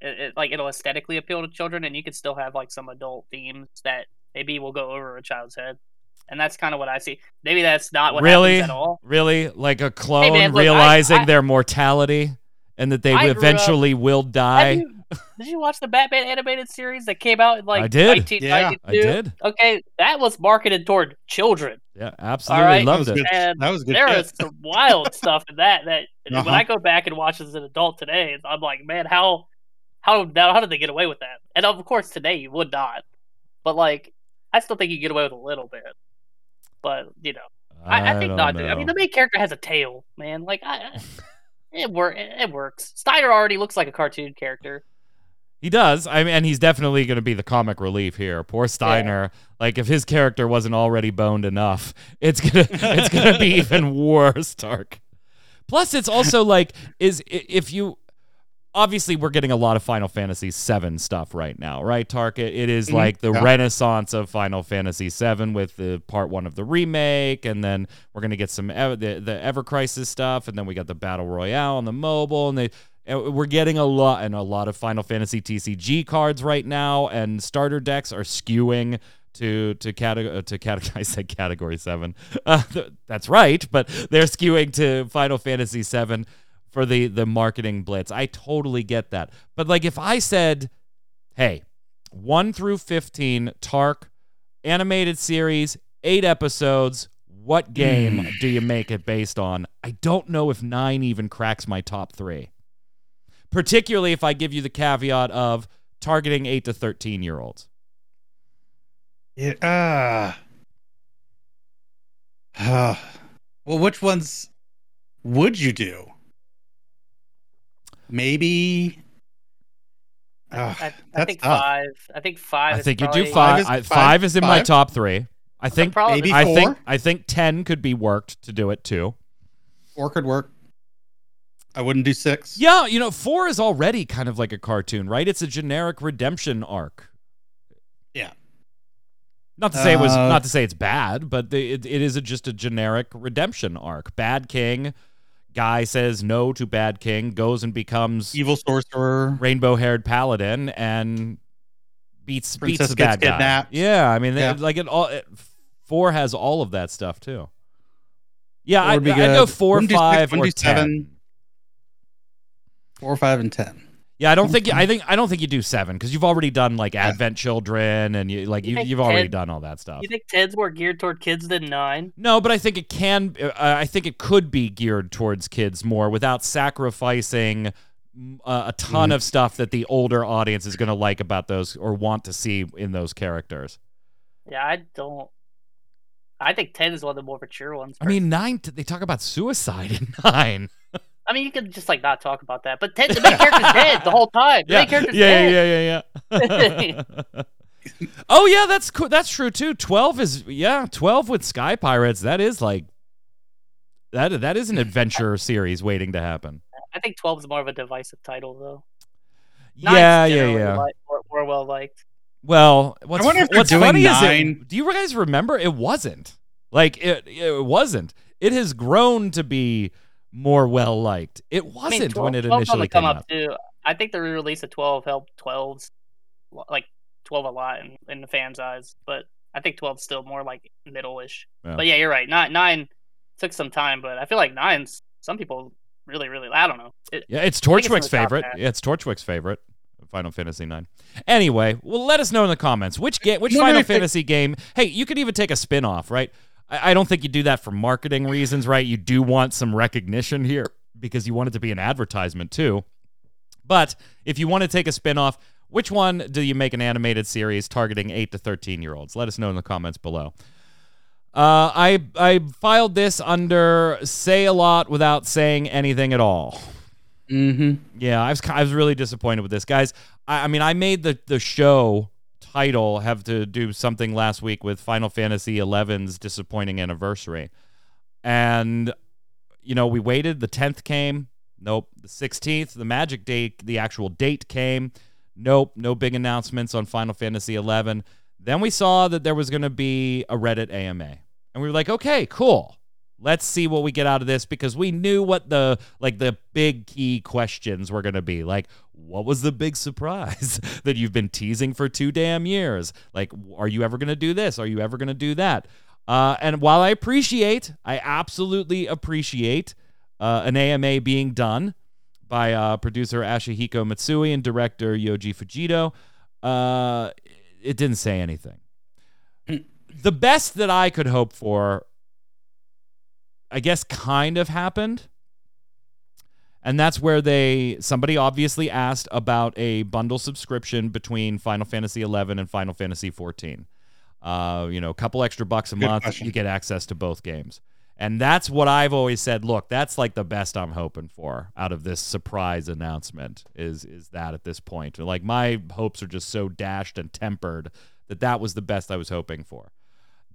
it, it, like it'll aesthetically appeal to children, and you can still have like some adult themes that maybe will go over a child's head, and that's kind of what I see. Maybe that's not what really, happens at all. really, like a clone man, look, realizing I- their mortality and that they I grew up- eventually will die. you, did you watch the Batman animated series that came out in like I did. 1992? I did. Okay, that was marketed toward children. Yeah, absolutely right. loved that was it. good. And that was good. there shit. is some wild stuff in that that when Uh-huh. I go back and watch as an adult today, I'm like, man, how how how did they get away with that? And of course, today you would not. But like, I still think you get away with a little bit. But you know, I, I think not. I mean, the main character has a tail, man. Like, I, (laughs) it work. It works. Steiner already looks like a cartoon character. He does. I mean, and he's definitely going to be the comic relief here. Poor Steiner. Like, if his character wasn't already boned enough, it's gonna it's gonna be (laughs) even worse. Tark. Plus, it's also like is if you obviously we're getting a lot of Final Fantasy VII stuff right now, right? Target? It, is Mhm. like the Yeah. renaissance of Final Fantasy VII with the part one of the remake, and then we're gonna get some Ev- the the Ever Crisis stuff, and then we got the Battle Royale on the mobile, and they and we're getting a lot and a lot of Final Fantasy TCG cards right now, and starter decks are skewing to to category to category. (laughs) I said category seven. Uh, (laughs) th- that's right, but they're skewing to Final Fantasy seven for the the marketing blitz. I totally get that, but like if I said, "Hey, one through fifteen, Tark animated series, eight episodes." What game do you make it based on? I don't know if nine even cracks my top three particularly if I give you the caveat of targeting 8 to 13 year olds. Yeah. ah. Ah. (sighs) well, which ones would you do? Maybe. I, Ah, I, I think tough. five. I think five. I is think you do probably- five. is- I, five- five is in my top three. I think problem Maybe I four? think I think 10 could be worked to do it too. Four could work. I wouldn't do six. Yeah, you know, 4 is already kind of like a cartoon, right? It's a generic redemption arc. Yeah. Not to say it was Uh, not to say it's bad, but the, it, it is a, just a generic redemption arc. Bad king guy says no to bad king, goes and becomes Evil sorcerer. rainbow haired paladin and beats beats Princess the gets bad guy. kidnapped. Yeah, I mean, they- Yeah. like it all. It, four has all of that stuff too. Yeah, I, would I'd go good. four, six, five, or ten. seven. Four, five, and ten. Yeah, I don't think I think I don't think you do seven because you've already done like Advent Children and you like you you, you've already done all that stuff. You think ten's more geared toward kids than nine? No, but I think it can. Uh, I think it could be geared towards kids more without sacrificing mm, uh, a ton Mhm. of stuff that the older audience is going to like about those or want to see in those characters. Yeah, I don't. I think ten is one of the more mature ones. I mean, nine. They talk about suicide (laughs) in nine. (laughs) I mean, you could just like not talk about that. But ten, the main character's dead the whole time. The (laughs) Yeah, main character's yeah, dead. yeah, yeah, yeah, yeah. (laughs) oh yeah, that's cool. That's true too. Twelve is yeah, twelve with Sky Pirates. That is like that. That is an adventure series waiting to happen. I think twelve is more of a divisive title, though. Yeah, Nine's yeah, generally yeah. li- more, more well liked. Well, what's, wonder if they're what's doing funny is nine. it, do you guys remember it wasn't like it it wasn't. It has grown to be more well liked. It I mean, wasn't 12, when it 12's initially came up out. too. I think the re-release of twelve helped 12's like twelve a lot in, in the fans' eyes, but I think 12's still more like middle-ish. Yeah. But yeah, you're right. Nine nine took some time, but I feel like nine's some people really really I don't know. It, Yeah, it's think it's in Torchwick's favorite. Yeah, it's Torchwick's favorite. Final Fantasy Nine. Anyway, well, let us know in the comments which game, which Final Fantasy game. Hey, you could even take a spin off, right? I, I don't think you do that for marketing reasons, right? You do want some recognition here because you want it to be an advertisement too. But if you want to take a spin off, which one do you make an animated series targeting 8 to 13 year olds? Let us know in the comments below. Uh, I I filed this under say a lot without saying anything at all. Mm-hmm. Yeah, I was I was really disappointed with this, guys. I, I mean, I made the the show title have to do something last week with Final Fantasy XI's disappointing anniversary, and you know we waited. The tenth came. Nope. The sixteenth, the magic date, the actual date came. Nope. No big announcements on Final Fantasy XI. Then we saw that there was going to be a Reddit AMA, and we were like, okay, cool. Let's see what we get out of this because we knew what the like the big key questions were going to be. Like, what was the big surprise (laughs) that you've been teasing for two damn years? Like, are you ever going to do this? Are you ever going to do that? Uh, and while I appreciate, I absolutely appreciate uh, an AMA being done by uh, producer Akihiko Matsui and director Yoji Fujito, uh, it didn't say anything. the best that I could hope for I guess kind of happened. And that's where they somebody obviously asked about a bundle subscription between Final Fantasy 11 and Final Fantasy 14. Uh, you know, a couple extra bucks a Good month, question. you get access to both games. And that's what I've always said. Look, that's like the best I'm hoping for out of this surprise announcement. Is is that at this point? Like my hopes are just so dashed and tempered that that was the best I was hoping for.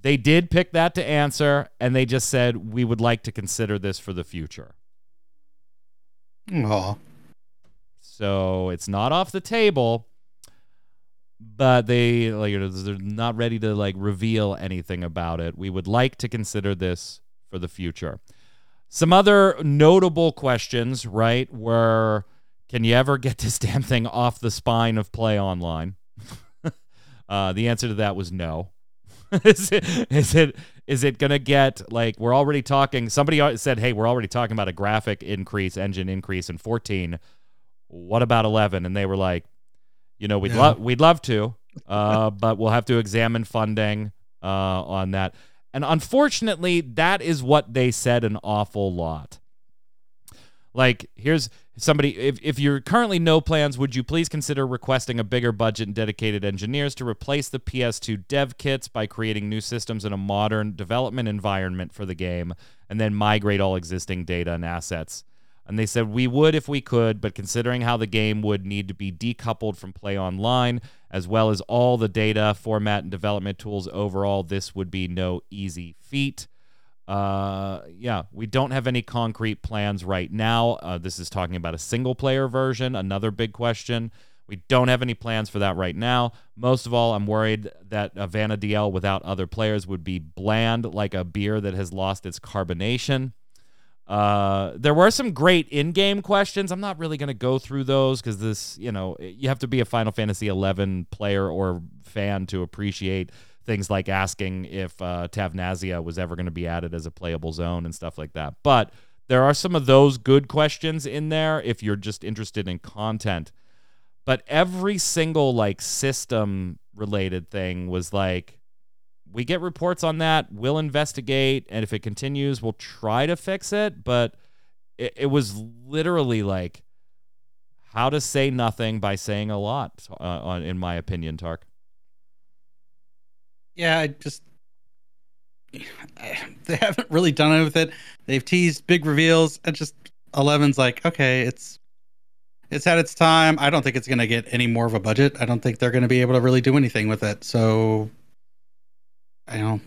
They did pick that to answer, and they just said we would like to consider this for the future. Aw. So it's not off the table, but they like they're not ready to like reveal anything about it. We would like to consider this for the future. Some other notable questions, right? Were can you ever get this (laughs) damn thing off the spine of PlayOnline? (laughs) uh, the answer to that was no. (laughs) is it is it is it gonna get like we're already talking? Somebody said, "Hey, we're already talking about a graphic increase, engine increase in 14. What about 11?" And they were like, "You know, we'd No. love we'd love to, uh, but we'll have to examine funding uh, on that." And unfortunately, that is what they said an awful lot. Like, here's somebody if, if you're currently no plans, would you please consider requesting a bigger budget and dedicated engineers to replace the PS2 dev kits by creating new systems in a modern development environment for the game and then migrate all existing data and assets? And they said we would if we could, but considering how the game would need to be decoupled from PlayOnline, as well as all the data, format, and development tools overall, this would be no easy feat. Uh, yeah, we don't have any concrete plans right now. Uh, this is talking about a single player version, another big question. We don't have any plans for that right now. Most of all, I'm worried that a Vana'diel without other players would be bland like a beer that has lost its carbonation. Uh, there were some great in-game questions. I'm not really going to go through those because this, you know, you have to be a Final Fantasy 11 player or fan to appreciate things like asking if uh, Tavnazia was ever going to be added as a playable zone and stuff like that. But there are some of those good questions in there if you're just interested in content. But every single like system related thing was like, we get reports on that. We'll investigate, and if it continues, we'll try to fix it. But it, it was literally like how to say nothing by saying a lot, uh, in my opinion, Tark. Yeah, I just (sighs) they haven't really done it with it. They've teased big reveals, and just 11's like, okay, it's it's had its time. I don't think it's going to get any more of a budget. I don't think they're going to be able to really do anything with it. So I don't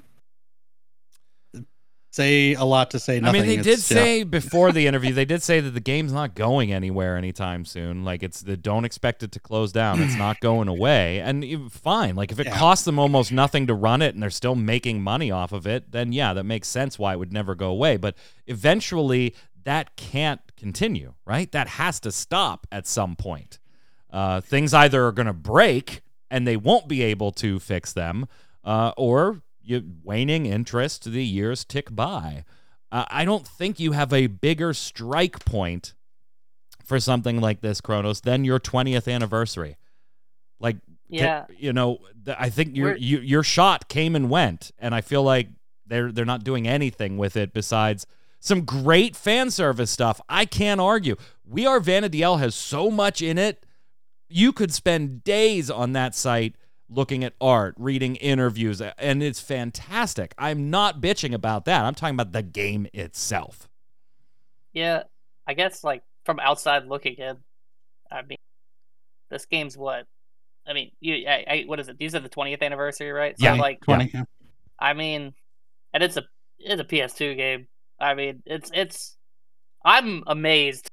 say a lot to say nothing. I mean, they did It's- yeah. say before the interview, they did say that the game's not going anywhere anytime soon. Like it's the don't expect it to close down. It's not (clears throat) going away, and fine. Like if it Yeah. costs them almost nothing to run it, and they're still making money off of it, then yeah, that makes sense why it would never go away. But eventually, that can't continue, right? That has to stop at some point. Uh, things either are going to break and they won't be able to fix them, uh, or you waning interest, the years tick by. Uh, I don't think you have a bigger strike point for something like this, Kronos, than your 20th anniversary. Like, Yeah. you know, th- I think your you, your shot came and went, and I feel like they're they're not doing anything with it besides some great fan service stuff. I can't argue. We Are Vanna Vana'diel has so much in it. You could spend days on that site looking at art, reading interviews, and it's fantastic. I'm not bitching about that. I'm talking about the game itself. Yeah, I guess like from outside looking in, I mean, this game's what? I mean, you, I, I, what is it? These are the 20th anniversary, right? So Yeah. like, 20. yeah. I mean, and it's a it's a PS2 game. I mean, it's it's. I'm amazed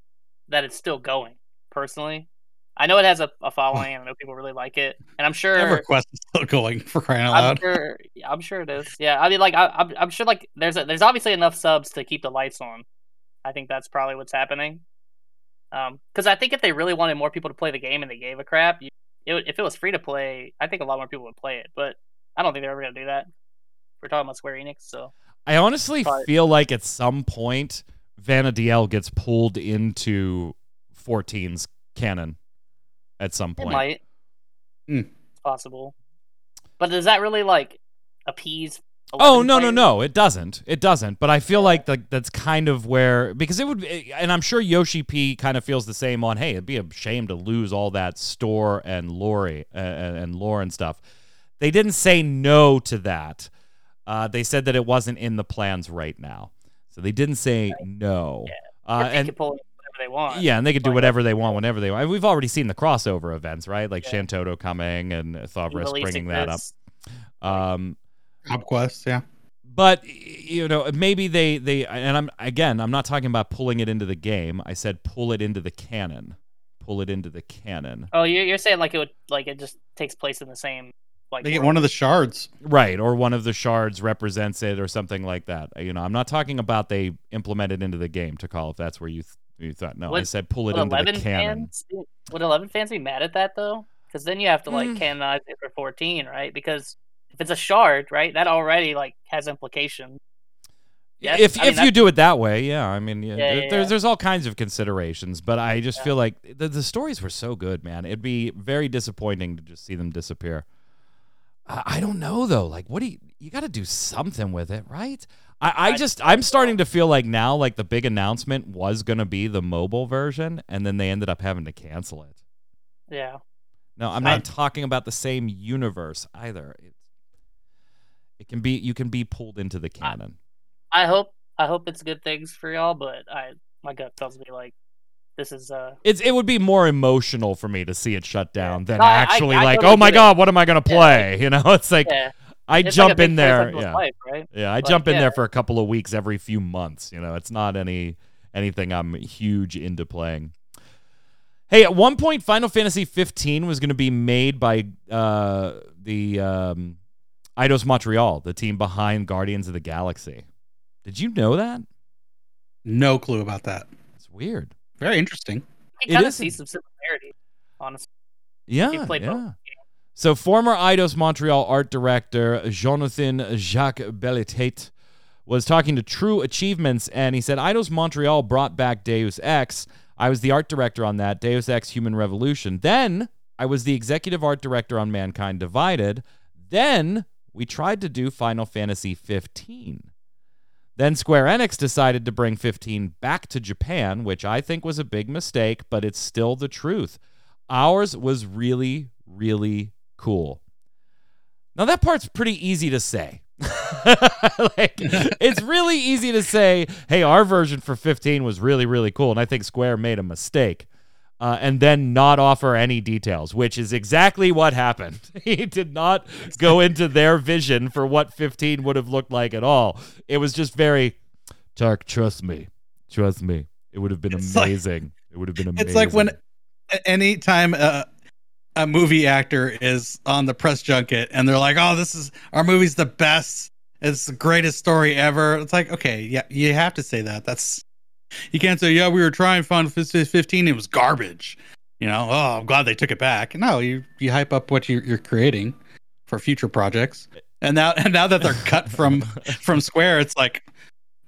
that it's still going. Personally, I know it has a, a following, and I know people really like it, and I'm sure. EverQuest is still going (laughs) for crying out I'm loud. sure. yeah, I'm sure it is. Yeah, I mean, like, I, I'm, I'm sure, like, there's a, there's obviously enough subs to keep the lights on. I think that's probably what's happening. Um, because I think if they really wanted more people to play the game and they gave a crap, you, it, if it was free to play, I think a lot more people would play it. But I don't think they're ever gonna do that. We're talking about Square Enix, so I honestly But- feel like at some point Vana'diel gets pulled into 14's canon at some point. it point. might. Hmm. It's possible. But does that really like appease Oh no no players. no! It doesn't. It doesn't. But I feel like like that's kind of where because it would, and I'm sure Yoshi P kind of feels the same on. Hey, it'd be a shame to lose all that store and Lori and, and lore and stuff. They didn't say no to that. Uh, they said that it wasn't in the plans right now, so they didn't say no. Yeah. Uh, Or they and can pull it whatever they want. yeah, and they could do whatever they want whenever they want. We've already seen the crossover events, right? Like Yeah. Shantoto coming and Thavris bringing that up. Um, Hop Quest, yeah. but you know maybe they they and i'm again i'm not talking about pulling it into the game i said pull it into the canon pull it into the canon Oh, you're, you're saying like it would like it just takes place in the same like They get one of the shards. right or one of the shards represents it or something like that you know i'm not talking about they implement it into the game to call if that's where you th- you thought no i said pull it would into the 11 canon fans would 11 fans be mad at that though? Because then you have to like Mm. canonize it for 14, right? Because if it's a shard, right, that already like has implications. Yes, if I mean, if you do it that way, yeah, I mean, yeah, Yeah, yeah, there's yeah. there's all kinds of considerations, but I just Yeah. feel like the, the stories were so good, man. It'd be very disappointing to just see them disappear. I, I don't know though. Like, what do you you got to do something with it, right? I, I I just I'm starting to feel like now, like the big announcement was gonna be the mobile version, and then they ended up having to cancel it. Yeah. No, I'm I- not talking about the same universe either. It's, it can be you can be pulled into the canon. I hope I hope it's good things for y'all, but I my gut tells me like this is uh It's it would be more emotional for me to see it shut down than No, I- I- actually I like, oh my get it. god, what am I gonna Yeah, play? (laughs) You know, it's like yeah. I It's jump big in there, yeah, life, right? yeah, I Like, jump in yeah. there for a couple of weeks every few months. You know, it's not any anything I'm huge into playing. Hey, at one point, Final Fantasy 15 was going to be made by uh, the um, Eidos Montreal, the team behind Guardians of the Galaxy. Did you know that? No clue about that. It's weird. Very interesting. You kind of is- see some similarity, honestly. Yeah, you played both yeah. So former Eidos Montreal art director Jonathan Jacques Belletête was talking to True Achievements, and he said Eidos Montreal brought back Deus Ex. I was the art director on that, Deus Ex Human Revolution. Then I was the executive art director on Mankind Divided. Then we tried to do Final Fantasy 15. Then Square Enix decided to bring 15 back to Japan, which I think was a big mistake, but it's still the truth. Ours was really, really cool. Now, that part's pretty easy to say. (laughs) like, it's really easy to say, hey, our version for 15 was really, really cool. And I think Square made a mistake. Uh, and then not offer any details, which is exactly what happened. (laughs) he did not go into their vision for what 15 would have looked like at all. It was just very, Tark, trust me. Trust me. It would have been It's like- amazing. it would have been amazing. It's like when anytime a, a movie actor is on the press junket and they're like, "Oh, this is our movie's the best. It's the greatest story ever." It's like, okay, yeah, you have to say that. That's you can't say, "Yeah, we were trying Final Fantasy 15. It was garbage." You know, oh, I'm glad they took it back. No, you you hype up what you're, you're creating for future projects, and now and now that they're cut from (laughs) from Square, it's like.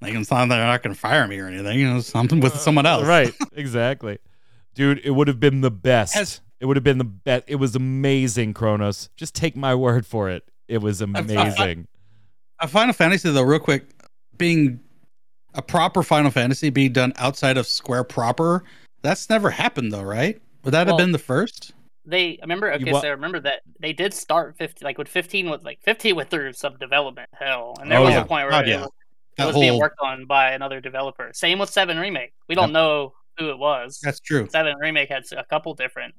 Like it's not they're not gonna fire me or anything, you know, something with uh, someone else. Right, (laughs) exactly. Dude, it would have been the best. It would have been the best. It was amazing, Kronos. Just take my word for it. It was amazing. a Final Fantasy though, real quick, being a proper Final Fantasy being done outside of Square proper, that's never happened though, right? Would that Well- have been the first? They I remember okay, wa- so I remember that they did start 15 like with 15 with like 15 went through some development hell, and there Oh, was yeah. a point where God, it, yeah. was, it was whole being worked on by another developer. Same with Seven Remake. We don't know who it was. that's true. Seven Remake had a couple different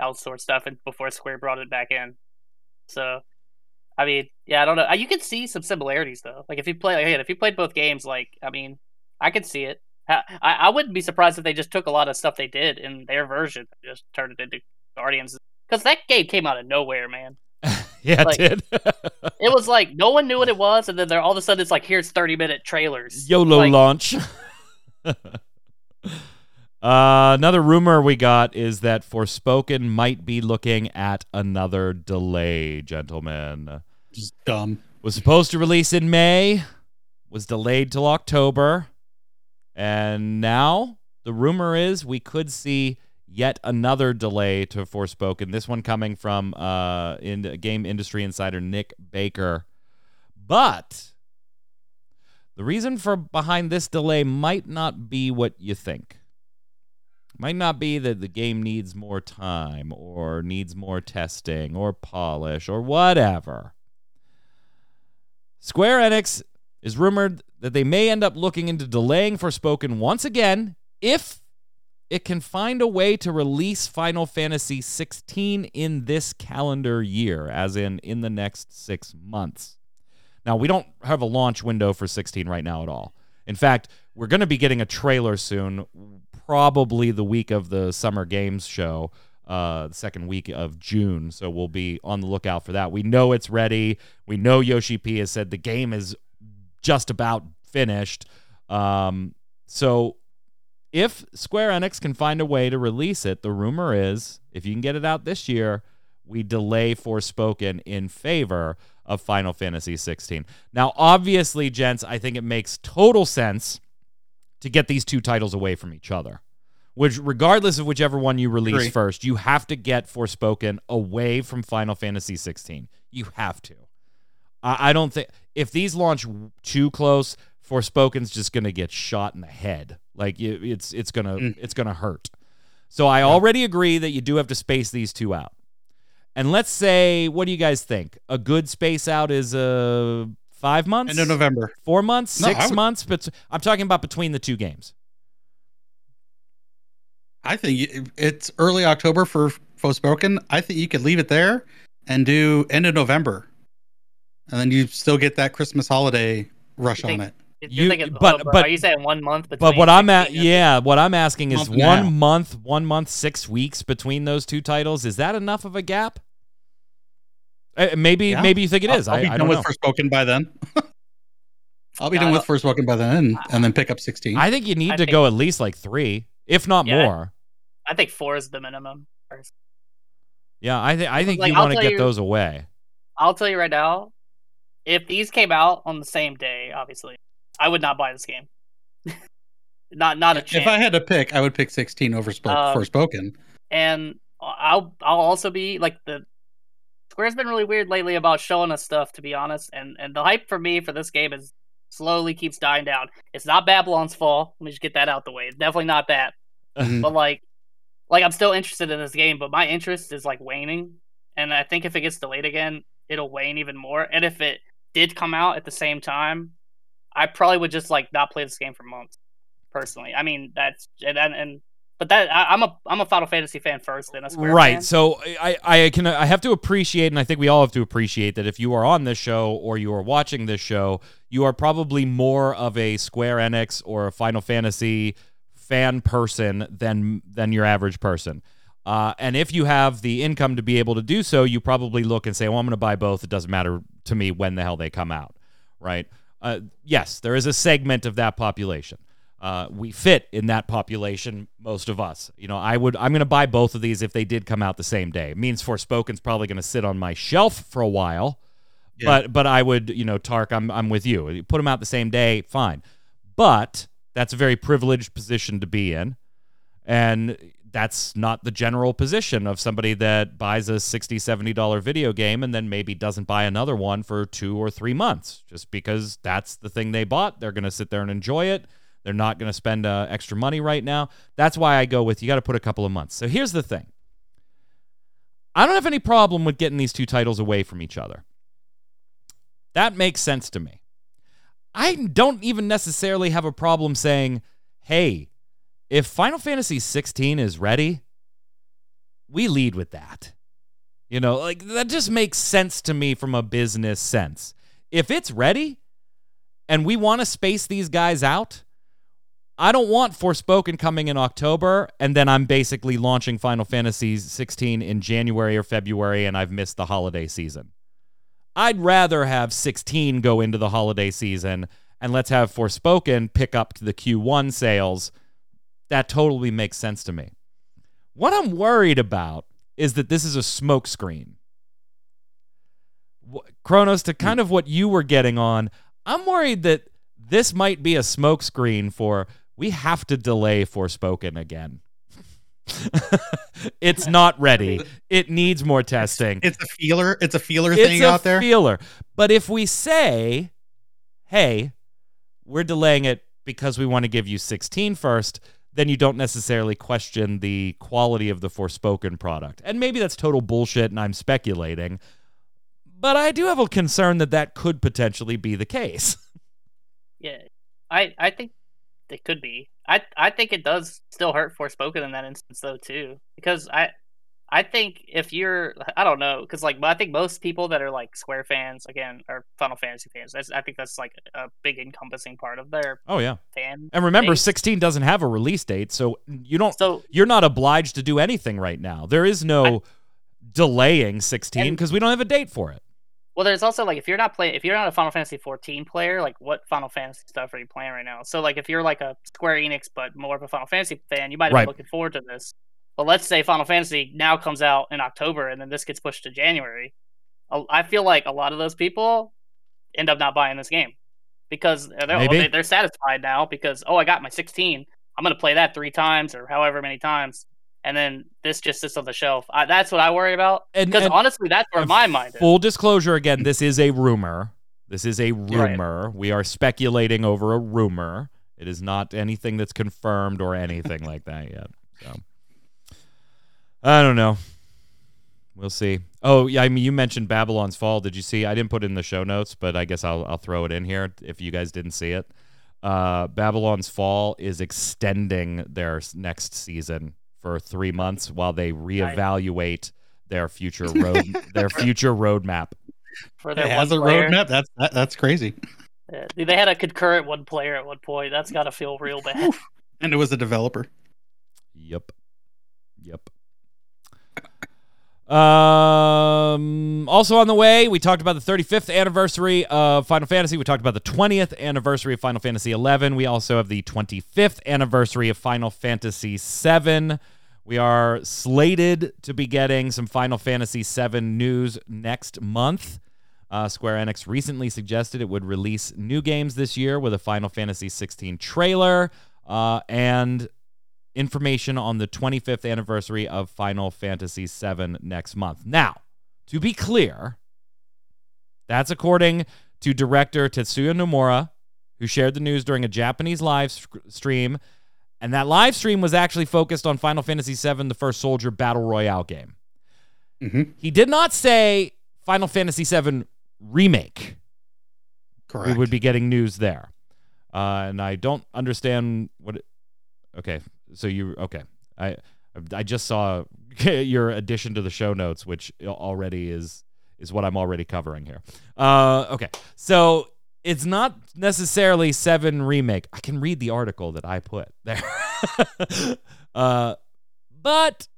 outsourced stuff and before Square brought it back in. So, I mean, yeah, I don't know. You can see some similarities though. Like if you play, like, again, if you played both games, like I mean, I could see it. I, I wouldn't be surprised if they just took a lot of stuff they did in their version and just turned it into Guardians. Because that game came out of nowhere, man. (laughs) yeah, it like- did. It was like no one knew what it was, and then all of a sudden it's like here's thirty minute trailers. YOLO Like, launch. (laughs) uh, another rumor we got is that Forspoken might be looking at another delay, gentlemen. Just dumb. was supposed to release in May, was delayed till October, and now the rumor is we could see yet another delay to Forspoken. This one coming from uh, in game industry insider Nick Baker. But the reason for behind this delay might not be what you think. Might not be that the game needs more time or needs more testing or polish or whatever. Square Enix is rumored that they may end up looking into delaying Forspoken once again if it can find a way to release Final Fantasy 16 in this calendar year, as in in the next six months. Now, we don't have a launch window for 16 right now at all. In fact, we're going to be getting a trailer soon, probably the week of the Summer Games show, uh, the second week of June. So we'll be on the lookout for that. We know it's ready. We know Yoshi P has said the game is just about finished. Um, so if Square Enix can find a way to release it, the rumor is if you can get it out this year, we delay Forspoken in favor of Final Fantasy 16. Now, obviously, gents, I think it makes total sense to get these two titles away from each other. Which, regardless of whichever one you release Agree. first, you have to get Forspoken away from Final Fantasy 16. You have to. I, I don't think if these launch too close, Forspoken's just gonna get shot in the head. Like it, it's it's gonna Mm. it's gonna hurt. So I already agree that you do have to space these two out. And let's say, what do you guys think? A good space out is uh five months, End of November. four months, No, six would- months. But I'm talking about between the two games. I think it's early October for Forspoken. I think you could leave it there and do end of November, and then you still get that Christmas holiday rush think- on it. You're You- but- bro, but- are you saying one month? But between what I'm at, 16 and- yeah, what I'm asking is Month one half. month, one month, six weeks between those two titles. Is that enough of a gap? Uh, maybe, Yeah. maybe you think it is. I'll- I'll, be I done don't with know. Forspoken by then. (laughs) I'll be No, done I with Forspoken by then, and, and then pick up 16. I think you need I to think- go at least like three, if not Yeah. more. I think four is the minimum. Yeah, I think I think Like, you want to get you- those away. I'll tell you right now, if these came out on the same day, obviously, I would not buy this game. (laughs) not not a chance. if I had to pick, I would pick 16 over Spo- Um, Forspoken. and I'll I'll also be like the Square's been really weird lately about showing us stuff, to be honest. And and the hype for me for this game is slowly keeps dying down. It's not Babylon's fall. Let me just get that out the way. It's definitely not that. Mhm. But like, like I'm still interested in this game, but my interest is like waning. And I think if it gets delayed again, it'll wane even more. And if it did come out at the same time, I probably would just like not play this game for months. Personally, I mean that's and and, and but that I, I'm a I'm a Final Fantasy fan first, then a Square right. fan. So I I can I have to appreciate, and I think we all have to appreciate that if you are on this show or you are watching this show, you are probably more of a Square Enix or a Final Fantasy fan person than than your average person. Uh, and if you have the income to be able to do so, you probably look and say, "Well, I'm going to buy both. It doesn't matter to me when the hell they come out." Right? Uh, yes, there is a segment of that population. Uh, we fit in that population, most of us. You know, I would. I'm going to buy both of these if they did come out the same day. It means Forspoken's probably going to sit on my shelf for a while, Yeah. but but I would, you know, Tark, I'm I'm with you. You Put them out the same day, fine. But that's a very privileged position to be in, and that's not the general position of somebody that buys a 60 70 dollar video game and then maybe doesn't buy another one for two or three months just because that's the thing they bought they're going to sit there and enjoy it they're not going to spend uh, extra money right now. That's why i go with you got to put a couple of months. So here's the thing. I don't have any problem with getting these two titles away from each other. That makes sense to me. I don't even necessarily have a problem saying hey if Final Fantasy 16 is ready, we lead with that. You know, like that just makes sense to me from a business sense. If it's ready and we want to space these guys out, I don't want Forspoken coming in October and then I'm basically launching Final Fantasy 16 in January or February and I've missed the holiday season. I'd rather have 16 go into the holiday season and let's have Forspoken pick up to the Q1 sales that totally makes sense to me. What I'm worried about is that this is a smokescreen. Kronos, to kind of what you were getting on, I'm worried that this might be a smokescreen for we have to delay Forspoken again. (laughs) it's not ready. It needs more testing. It's a feeler. It's a feeler It's thing a out there. feeler. But if we say, hey, we're delaying it because we want to give you 16 first, then you don't necessarily question the quality of the Forspoken product. And maybe that's total bullshit and I'm speculating. But I do have a concern that that could potentially be the case. Yeah, I I think it could be. I I think it does still hurt Forspoken in that instance though too, because I I think if you're I don't know, because like I think most people that are like Square fans again are Final Fantasy fans. That's, I think that's like a big encompassing part of their Oh, yeah. fan. And remember, base. 16 doesn't have a release date, so you don't So you're not obliged to do anything right now. There is no delaying 16 because we don't have a date for it. Well, there's also like if you're not playing, if you're not a Final Fantasy 14 player, like what Final Fantasy stuff are you playing right now? So like if you're like a Square Enix but more of a Final Fantasy fan, you might Right. been looking forward to this. But let's say Final Fantasy now comes out in October and then this gets pushed to January. I feel like a lot of those people end up not buying this game because they're oh, they- they're satisfied now because oh I got my 16, I'm gonna play that three times or however many times, and then this just sits on the shelf. I, that's what I worry about because honestly that's where my mind is. Full disclosure again, this is a rumor. This is a rumor. We are speculating over a rumor. It is not anything that's confirmed or anything like that yet. So I don't know. We'll see. Oh, yeah, I mean you mentioned Babylon's Fall. Did you see? I didn't put it in the show notes, but I guess I'll I'll throw it in here if you guys didn't see it. Uh, Babylon's Fall is extending their next season for three months while they reevaluate their future (laughs) road their future roadmap. for their It has one a roadmap. That's that, that's crazy. Yeah, dude, they had a concurrent one player at one point. That's got to feel real bad. And it was a developer. Yep. Yep. Um, also on the way, we talked about the 35th anniversary of Final Fantasy. We talked about the 20th anniversary of Final Fantasy 11. We also have the 25th anniversary of Final Fantasy 7. We are slated to be getting some Final Fantasy VII news next month. Uh, Square Enix recently suggested it would release new games this year with a Final Fantasy 16 trailer uh, and information on the 25th anniversary of Final Fantasy VII next month. Now, to be clear, that's according to director Tetsuya Nomura, who shared the news during a Japanese live stream. And that live stream was actually focused on Final Fantasy VII, the first Soldier Battle Royale game. hmm He did not say Final Fantasy VII Remake. Correct. We would be getting news there. Uh, and I don't understand what. It, okay, so you okay? I I just saw (laughs) your addition to the show notes, which already is is what I'm already covering here. Uh, okay, so it's not necessarily seven remake. I can read the article that I put there. (laughs) uh, but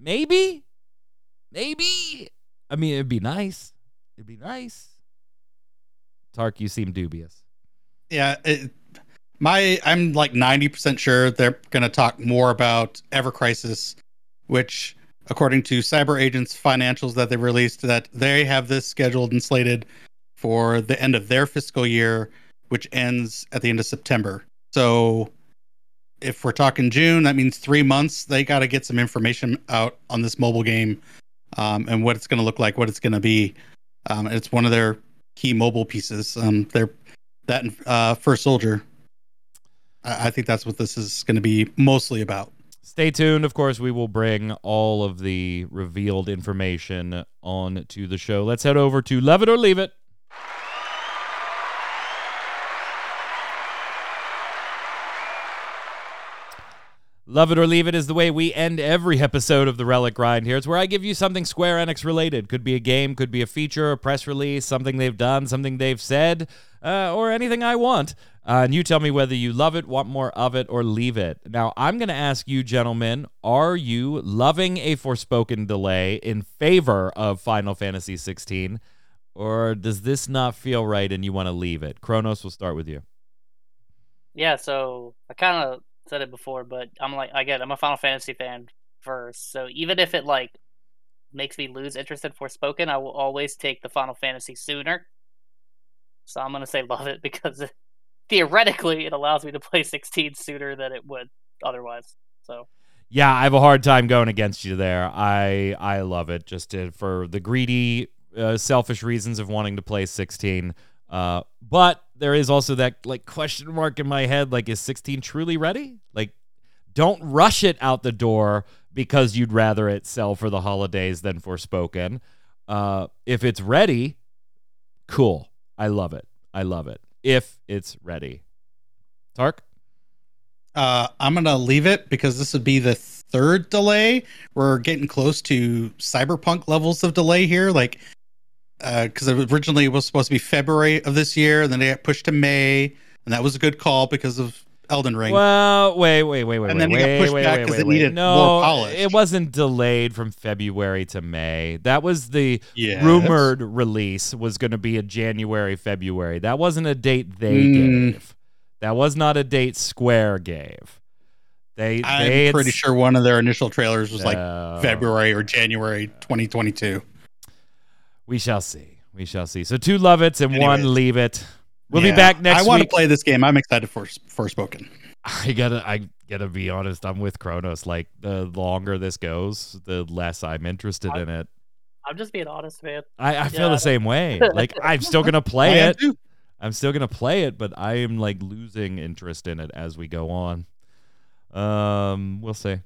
maybe, maybe. I mean, it'd be nice. It'd be nice. Tark, you seem dubious. Yeah, it, my I'm like ninety percent sure they're going to talk more about Ever Crisis, which, according to Cyber Agent's financials that they released, that they have this scheduled and slated for the end of their fiscal year, which ends at the end of September. So, if we're talking June, that means three months. They got to get some information out on this mobile game, um, and what it's going to look like, what it's going to be. Um, it's one of their key mobile pieces. Um, they're that uh, First Soldier. I, I think that's what this is going to be mostly about. Stay tuned. Of course, we will bring all of the revealed information on to the show. Let's head over to Love It or Leave It. Love it or leave it is the way we end every episode of the Relic Grind here. It's where I give you something Square Enix related. Could be a game, could be a feature, a press release, something they've done, something they've said, uh, or anything I want. Uh, and you tell me whether you love it, want more of it, or leave it. Now, I'm going to ask you, gentlemen, are you loving a Forspoken delay in favor of Final Fantasy 16? Or does this not feel right and you want to leave it? Kronos, will start with you. Yeah, so I kind of said it before, but I'm like, I again, I'm a Final Fantasy fan first. So even if it like makes me lose interest in Forspoken, I will always take the Final Fantasy sooner. So I'm gonna say love it (laughs) because theoretically it allows me to play 16 sooner than it would otherwise. So yeah, I have a hard time going against you there. I I love it just to, for the greedy, uh, selfish reasons of wanting to play 16. Uh, but there is also that like question mark in my head like is 16 truly ready? Like don't rush it out the door because you'd rather it sell for the holidays than Forspoken. Uh, if it's ready, cool. I love it. I love it. If it's ready. Tark? Uh, I'm gonna leave it because this would be the third delay. We're getting close to cyberpunk levels of delay here. Like, because uh, originally it was supposed to be February of this year, and then they got pushed to May, and that was a good call because of Elden Ring. Well, wait, wait, wait, wait, And then wait, it got pushed wait, back wait, 'cause wait, it needed no, more polish. it wasn't delayed from February to May. That was the Yes. rumored release was going to be a January, February. That wasn't a date they Mm. gave. That was not a date Square gave. They, I'm they pretty sure one of their initial trailers was like February or January 2022. We shall see. We shall see. So two love it's and one leave it. We'll be back next I want to play this game. I'm excited for Forspoken. I gotta I gotta be honest, I'm with Kronos. Like the longer this goes, the less I'm interested in it. I'm just being honest, man. I, I feel Yeah. the same way. Like (laughs) I'm still gonna play it. too. I'm still gonna play it, but I am like losing interest in it as we go on. Um, we'll see.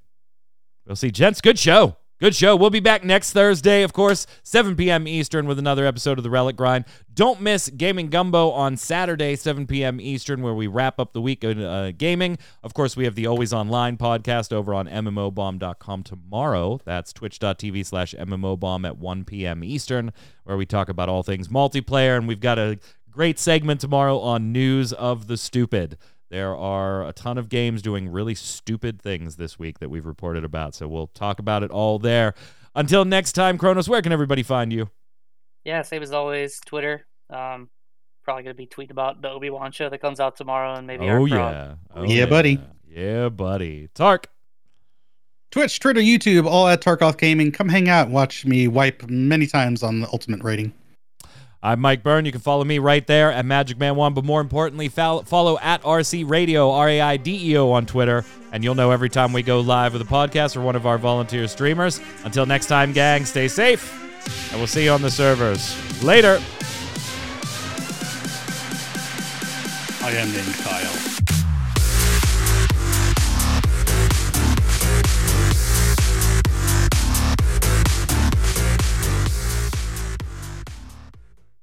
We'll see. Gents, good show. Good show. We'll be back next Thursday, of course, 7 p.m. Eastern with another episode of the Relic Grind. Don't miss Gaming Gumbo on Saturday, 7 p.m. Eastern, where we wrap up the week in uh, gaming. Of course, we have the Always Online podcast over on MMOBomb.com tomorrow. That's twitch.tv slash MMOBomb at 1 p.m. Eastern, where we talk about all things multiplayer. And we've got a great segment tomorrow on news of the stupid. There are a ton of games doing really stupid things this week that we've reported about. So we'll talk about it all there. Until next time, Kronos, where can everybody find you? Yeah, same as always. Twitter. Um, probably gonna be tweeting about the Obi Wan show that comes out tomorrow, and maybe our oh, yeah. Oh, Yeah, buddy. Yeah, buddy. Tark. Twitch, Twitter, YouTube, all at Tarkov Gaming. Come hang out. Watch me wipe many times on the ultimate rating. I'm Mike Byrne. You can follow me right there at Magic Man One, but more importantly, follow at RC Radio R A I D E O on Twitter, and you'll know every time we go live with a podcast or one of our volunteer streamers. Until next time, gang, stay safe, and we'll see you on the servers later. I am named Kyle.